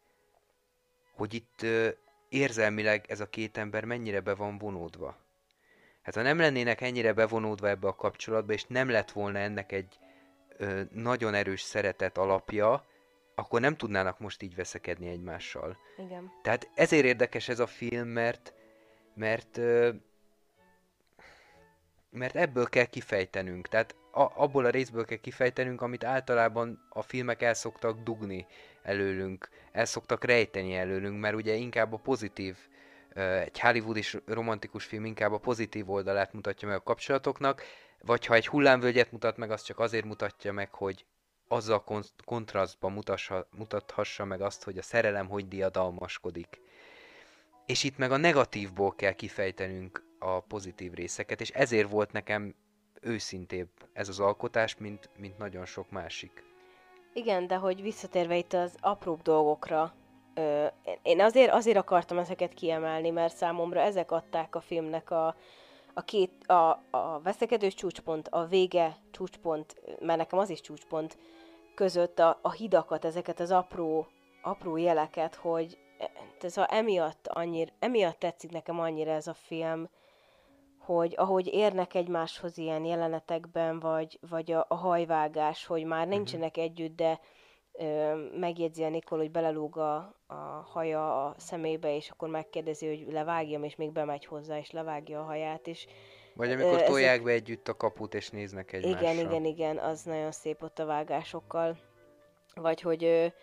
hogy itt ö, érzelmileg ez a két ember mennyire be van vonódva. Hát ha nem lennének ennyire bevonódva ebbe a kapcsolatba, és nem lett volna ennek egy ö, nagyon erős szeretet alapja, akkor nem tudnának most így veszekedni egymással.
Igen.
Tehát ezért érdekes ez a film, mert mert mert ebből kell kifejtenünk. Tehát a, abból a részből kell kifejtenünk, amit általában a filmek el szoktak dugni előlünk, el szoktak rejteni előlünk, mert ugye inkább a pozitív, egy Hollywood is romantikus film inkább a pozitív oldalát mutatja meg a kapcsolatoknak, vagy ha egy hullámvölgyet mutat meg, az csak azért mutatja meg, hogy azzal kon- kontrasztban mutassa, mutathassa meg azt, hogy a szerelem hogy diadalmaskodik. És itt meg a negatívból kell kifejtenünk a pozitív részeket, és ezért volt nekem őszintébb ez az alkotás, mint, mint nagyon sok másik.
Igen, de hogy visszatérve itt az apróbb dolgokra, ö, én azért, azért akartam ezeket kiemelni, mert számomra ezek adták a filmnek a, a két, a, a veszekedős csúcspont, a vége csúcspont, mert nekem az is csúcspont, között a, a hidakat, ezeket az apró apró jeleket, hogy ez a, emiatt, annyira, emiatt tetszik nekem annyira ez a film, hogy ahogy érnek egymáshoz ilyen jelenetekben, vagy, vagy a, a hajvágás, hogy már mhm. nincsenek együtt, de ö, megjegyzi a Nikol, hogy belelúg a, a haja a szemébe, és akkor megkérdezi, hogy levágjam, és még bemegy hozzá, és levágja a haját, és
vagy amikor ö, tolják ezek... be együtt a kaput, és néznek egymásra.
Igen, igen, igen, az nagyon szép ott a vágásokkal. Vagy hogy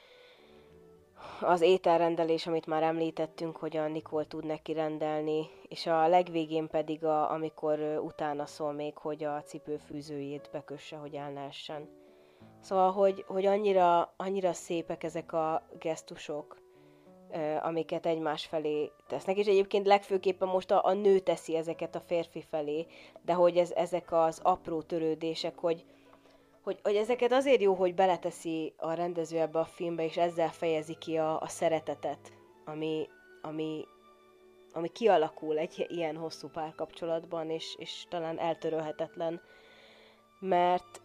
az ételrendelés, amit már említettünk, hogy a Nikol tud neki rendelni, és a legvégén pedig, a, amikor utána szól még, hogy a cipőfűzőjét bekösse, hogy elnehessen. Szóval, hogy, hogy annyira, annyira szépek ezek a gesztusok, amiket egymás felé tesznek, és egyébként legfőképpen most a, a nő teszi ezeket a férfi felé, de hogy ez, ezek az apró törődések, hogy, hogy, hogy ezeket azért jó, hogy beleteszi a rendező ebbe a filmbe, és ezzel fejezi ki a, a szeretetet, ami, ami, ami kialakul egy ilyen hosszú párkapcsolatban, és, és talán eltörölhetetlen, mert,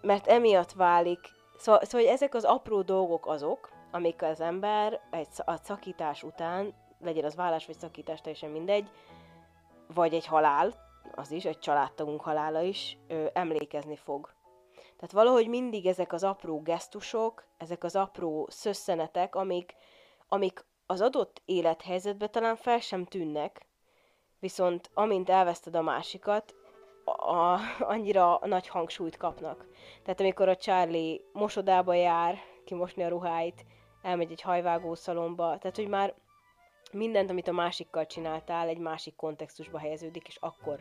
mert emiatt válik, szóval, szóval ezek az apró dolgok azok, amik az ember egy a szakítás után, legyen az vállás vagy szakítás, teljesen mindegy, vagy egy halál, az is, egy családtagunk halála is, ö, emlékezni fog tehát valahogy mindig ezek az apró gesztusok, ezek az apró szösszenetek, amik, amik az adott élethelyzetben talán fel sem tűnnek, viszont amint elveszted a másikat, a, a, annyira nagy hangsúlyt kapnak. Tehát amikor a Charlie mosodába jár, kimosni a ruháit, elmegy egy hajvágó szalomba, tehát hogy már mindent, amit a másikkal csináltál, egy másik kontextusba helyeződik, és akkor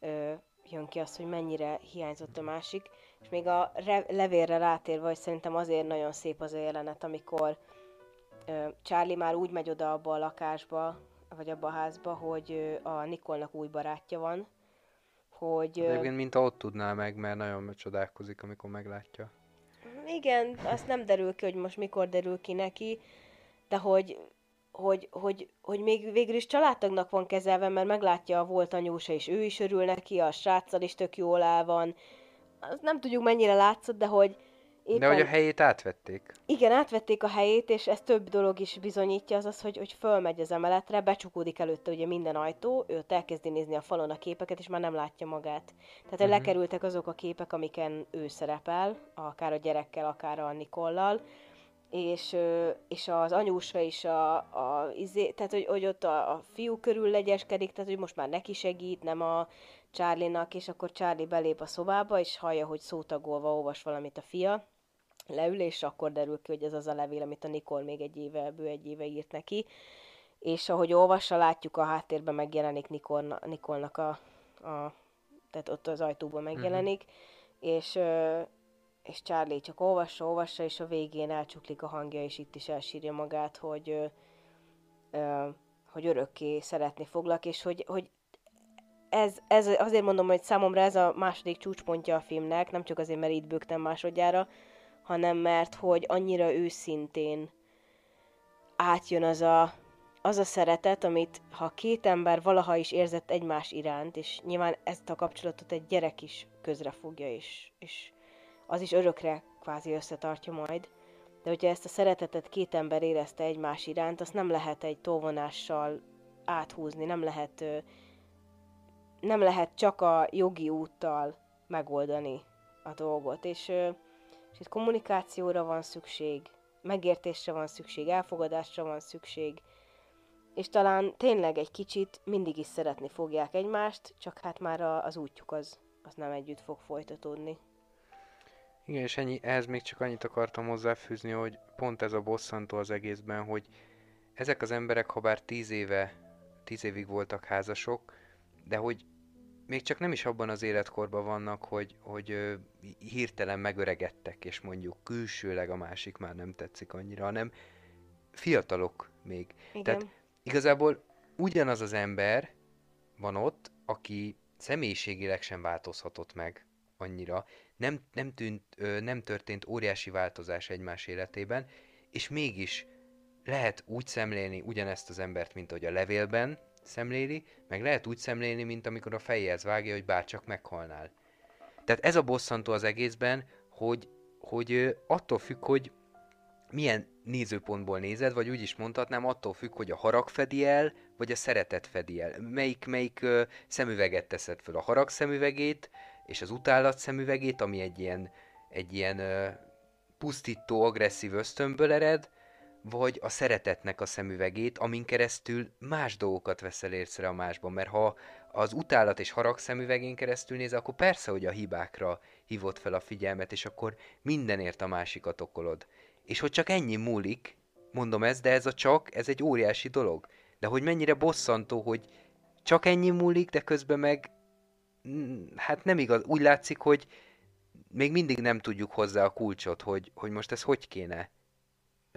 ö, jön ki az, hogy mennyire hiányzott a másik. És még a re- levélre rátérve, hogy szerintem azért nagyon szép az a jelenet, amikor ö, Charlie már úgy megy oda abba a lakásba, vagy abba a házba, hogy ö, a Nikolnak új barátja van, hogy...
Ö, Egyébként mint ott tudná meg, mert nagyon csodálkozik, amikor meglátja.
Igen, azt nem derül ki, hogy most mikor derül ki neki, de hogy hogy, hogy, hogy még végül is családtagnak van kezelve, mert meglátja a volt anyósa, és ő is örül neki, a sráccal is tök jól el van. Azt nem tudjuk mennyire látszott, de hogy
éppen... De hogy a helyét átvették.
Igen, átvették a helyét, és ez több dolog is bizonyítja, az az, hogy, hogy fölmegy az emeletre, becsukódik előtte ugye minden ajtó, ő elkezdi nézni a falon a képeket, és már nem látja magát. Tehát uh-huh. lekerültek azok a képek, amiken ő szerepel, akár a gyerekkel, akár a Nikollal, és, és az anyósa is a, a izé, tehát hogy, hogy ott a, a fiú körül legyeskedik, tehát hogy most már neki segít, nem a Charlie-nak, és akkor Charlie belép a szobába, és hallja, hogy szótagolva olvas valamit a fia, leül, és akkor derül ki, hogy ez az a levél, amit a Nikol még egy éve, bő egy éve írt neki, és ahogy olvassa, látjuk a háttérben megjelenik Nikolna, Nikolnak a, a, tehát ott az ajtóban megjelenik, mm-hmm. és és Charlie csak olvassa, olvassa, és a végén elcsuklik a hangja, és itt is elsírja magát, hogy, hogy örökké szeretni foglak, és hogy, hogy ez, ez, azért mondom, hogy számomra ez a második csúcspontja a filmnek, nem csak azért, mert itt bőgtem másodjára, hanem mert hogy annyira őszintén átjön az a, az a szeretet, amit ha két ember valaha is érzett egymás iránt, és nyilván ezt a kapcsolatot egy gyerek is közrefogja, és, és az is örökre kvázi összetartja majd. De hogyha ezt a szeretetet két ember érezte egymás iránt, azt nem lehet egy tóvonással áthúzni, nem lehet, nem lehet csak a jogi úttal megoldani a dolgot. És, és itt kommunikációra van szükség, megértésre van szükség, elfogadásra van szükség, és talán tényleg egy kicsit mindig is szeretni fogják egymást, csak hát már az útjuk az, az nem együtt fog folytatódni.
Igen, és ennyi, ehhez még csak annyit akartam hozzáfűzni, hogy pont ez a bosszantó az egészben, hogy ezek az emberek, ha bár tíz éve, tíz évig voltak házasok, de hogy még csak nem is abban az életkorban vannak, hogy, hogy hirtelen megöregedtek, és mondjuk külsőleg a másik már nem tetszik annyira, hanem fiatalok még. Igen. Tehát igazából ugyanaz az ember van ott, aki személyiségileg sem változhatott meg annyira, nem, nem, tűnt, nem történt óriási változás egymás életében, és mégis lehet úgy szemlélni ugyanezt az embert, mint ahogy a levélben szemléli, meg lehet úgy szemlélni, mint amikor a fejéhez vágja, hogy bárcsak meghalnál. Tehát ez a bosszantó az egészben, hogy, hogy attól függ, hogy milyen nézőpontból nézed, vagy úgy is mondhatnám, attól függ, hogy a harag fedi el, vagy a szeretet fedi el. Melyik, melyik ö, szemüveget teszed föl, a harag szemüvegét, és az utálat szemüvegét, ami egy ilyen, egy ilyen ö, pusztító, agresszív ösztönből ered, vagy a szeretetnek a szemüvegét, amin keresztül más dolgokat veszel észre a másban. Mert ha az utálat és harag szemüvegén keresztül néz, akkor persze, hogy a hibákra hívott fel a figyelmet, és akkor mindenért a másikat okolod. És hogy csak ennyi múlik, mondom ez, de ez a csak, ez egy óriási dolog. De hogy mennyire bosszantó, hogy csak ennyi múlik, de közben meg mm, hát nem igaz. Úgy látszik, hogy még mindig nem tudjuk hozzá a kulcsot, hogy, hogy most ez hogy kéne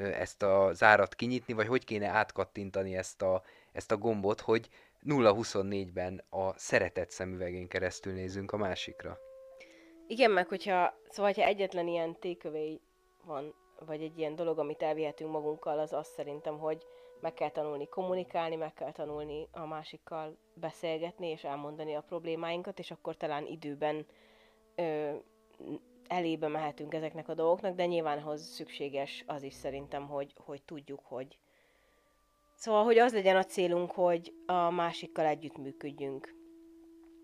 ezt a zárat kinyitni, vagy hogy kéne átkattintani ezt a, ezt a gombot, hogy 0-24-ben a szeretet szemüvegén keresztül nézünk a másikra.
Igen, meg hogyha, szóval, ha egyetlen ilyen tékövé van, vagy egy ilyen dolog, amit elvihetünk magunkkal, az az szerintem, hogy meg kell tanulni kommunikálni, meg kell tanulni a másikkal beszélgetni, és elmondani a problémáinkat, és akkor talán időben ö, elébe mehetünk ezeknek a dolgoknak, de nyilván ahhoz szükséges az is szerintem, hogy, hogy tudjuk, hogy Szóval, hogy az legyen a célunk, hogy a másikkal együttműködjünk.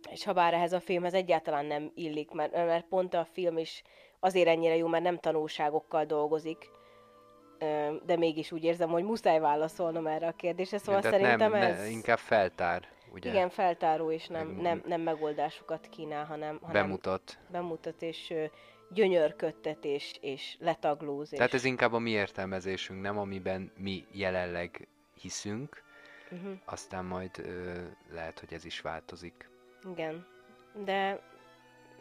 És ha bár ehhez a filmhez egyáltalán nem illik, mert, mert pont a film is azért ennyire jó, mert nem tanulságokkal dolgozik, de mégis úgy érzem, hogy muszáj válaszolnom erre a kérdésre, szóval
Igen,
szerintem
nem,
ez...
Ne, inkább feltár, ugye?
Igen, feltáró, és nem, nem, nem megoldásokat kínál, hanem, hanem
Bemutat.
bemutat, és ö, gyönyörködtet, és, és letaglóz. És...
Tehát ez inkább a mi értelmezésünk, nem amiben mi jelenleg hiszünk,
uh-huh.
aztán majd ö, lehet, hogy ez is változik.
Igen, de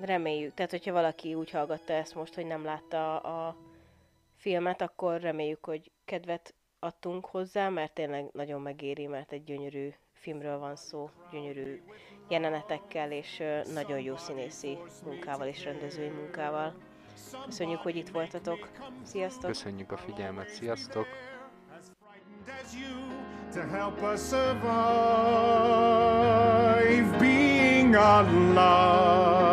reméljük. Tehát, hogyha valaki úgy hallgatta ezt most, hogy nem látta a filmet, akkor reméljük, hogy kedvet adtunk hozzá, mert tényleg nagyon megéri, mert egy gyönyörű filmről van szó, gyönyörű jelenetekkel, és nagyon jó színészi munkával és rendezői munkával. Köszönjük, hogy itt voltatok. Sziasztok!
Köszönjük a figyelmet, sziasztok!
to help us survive being alive.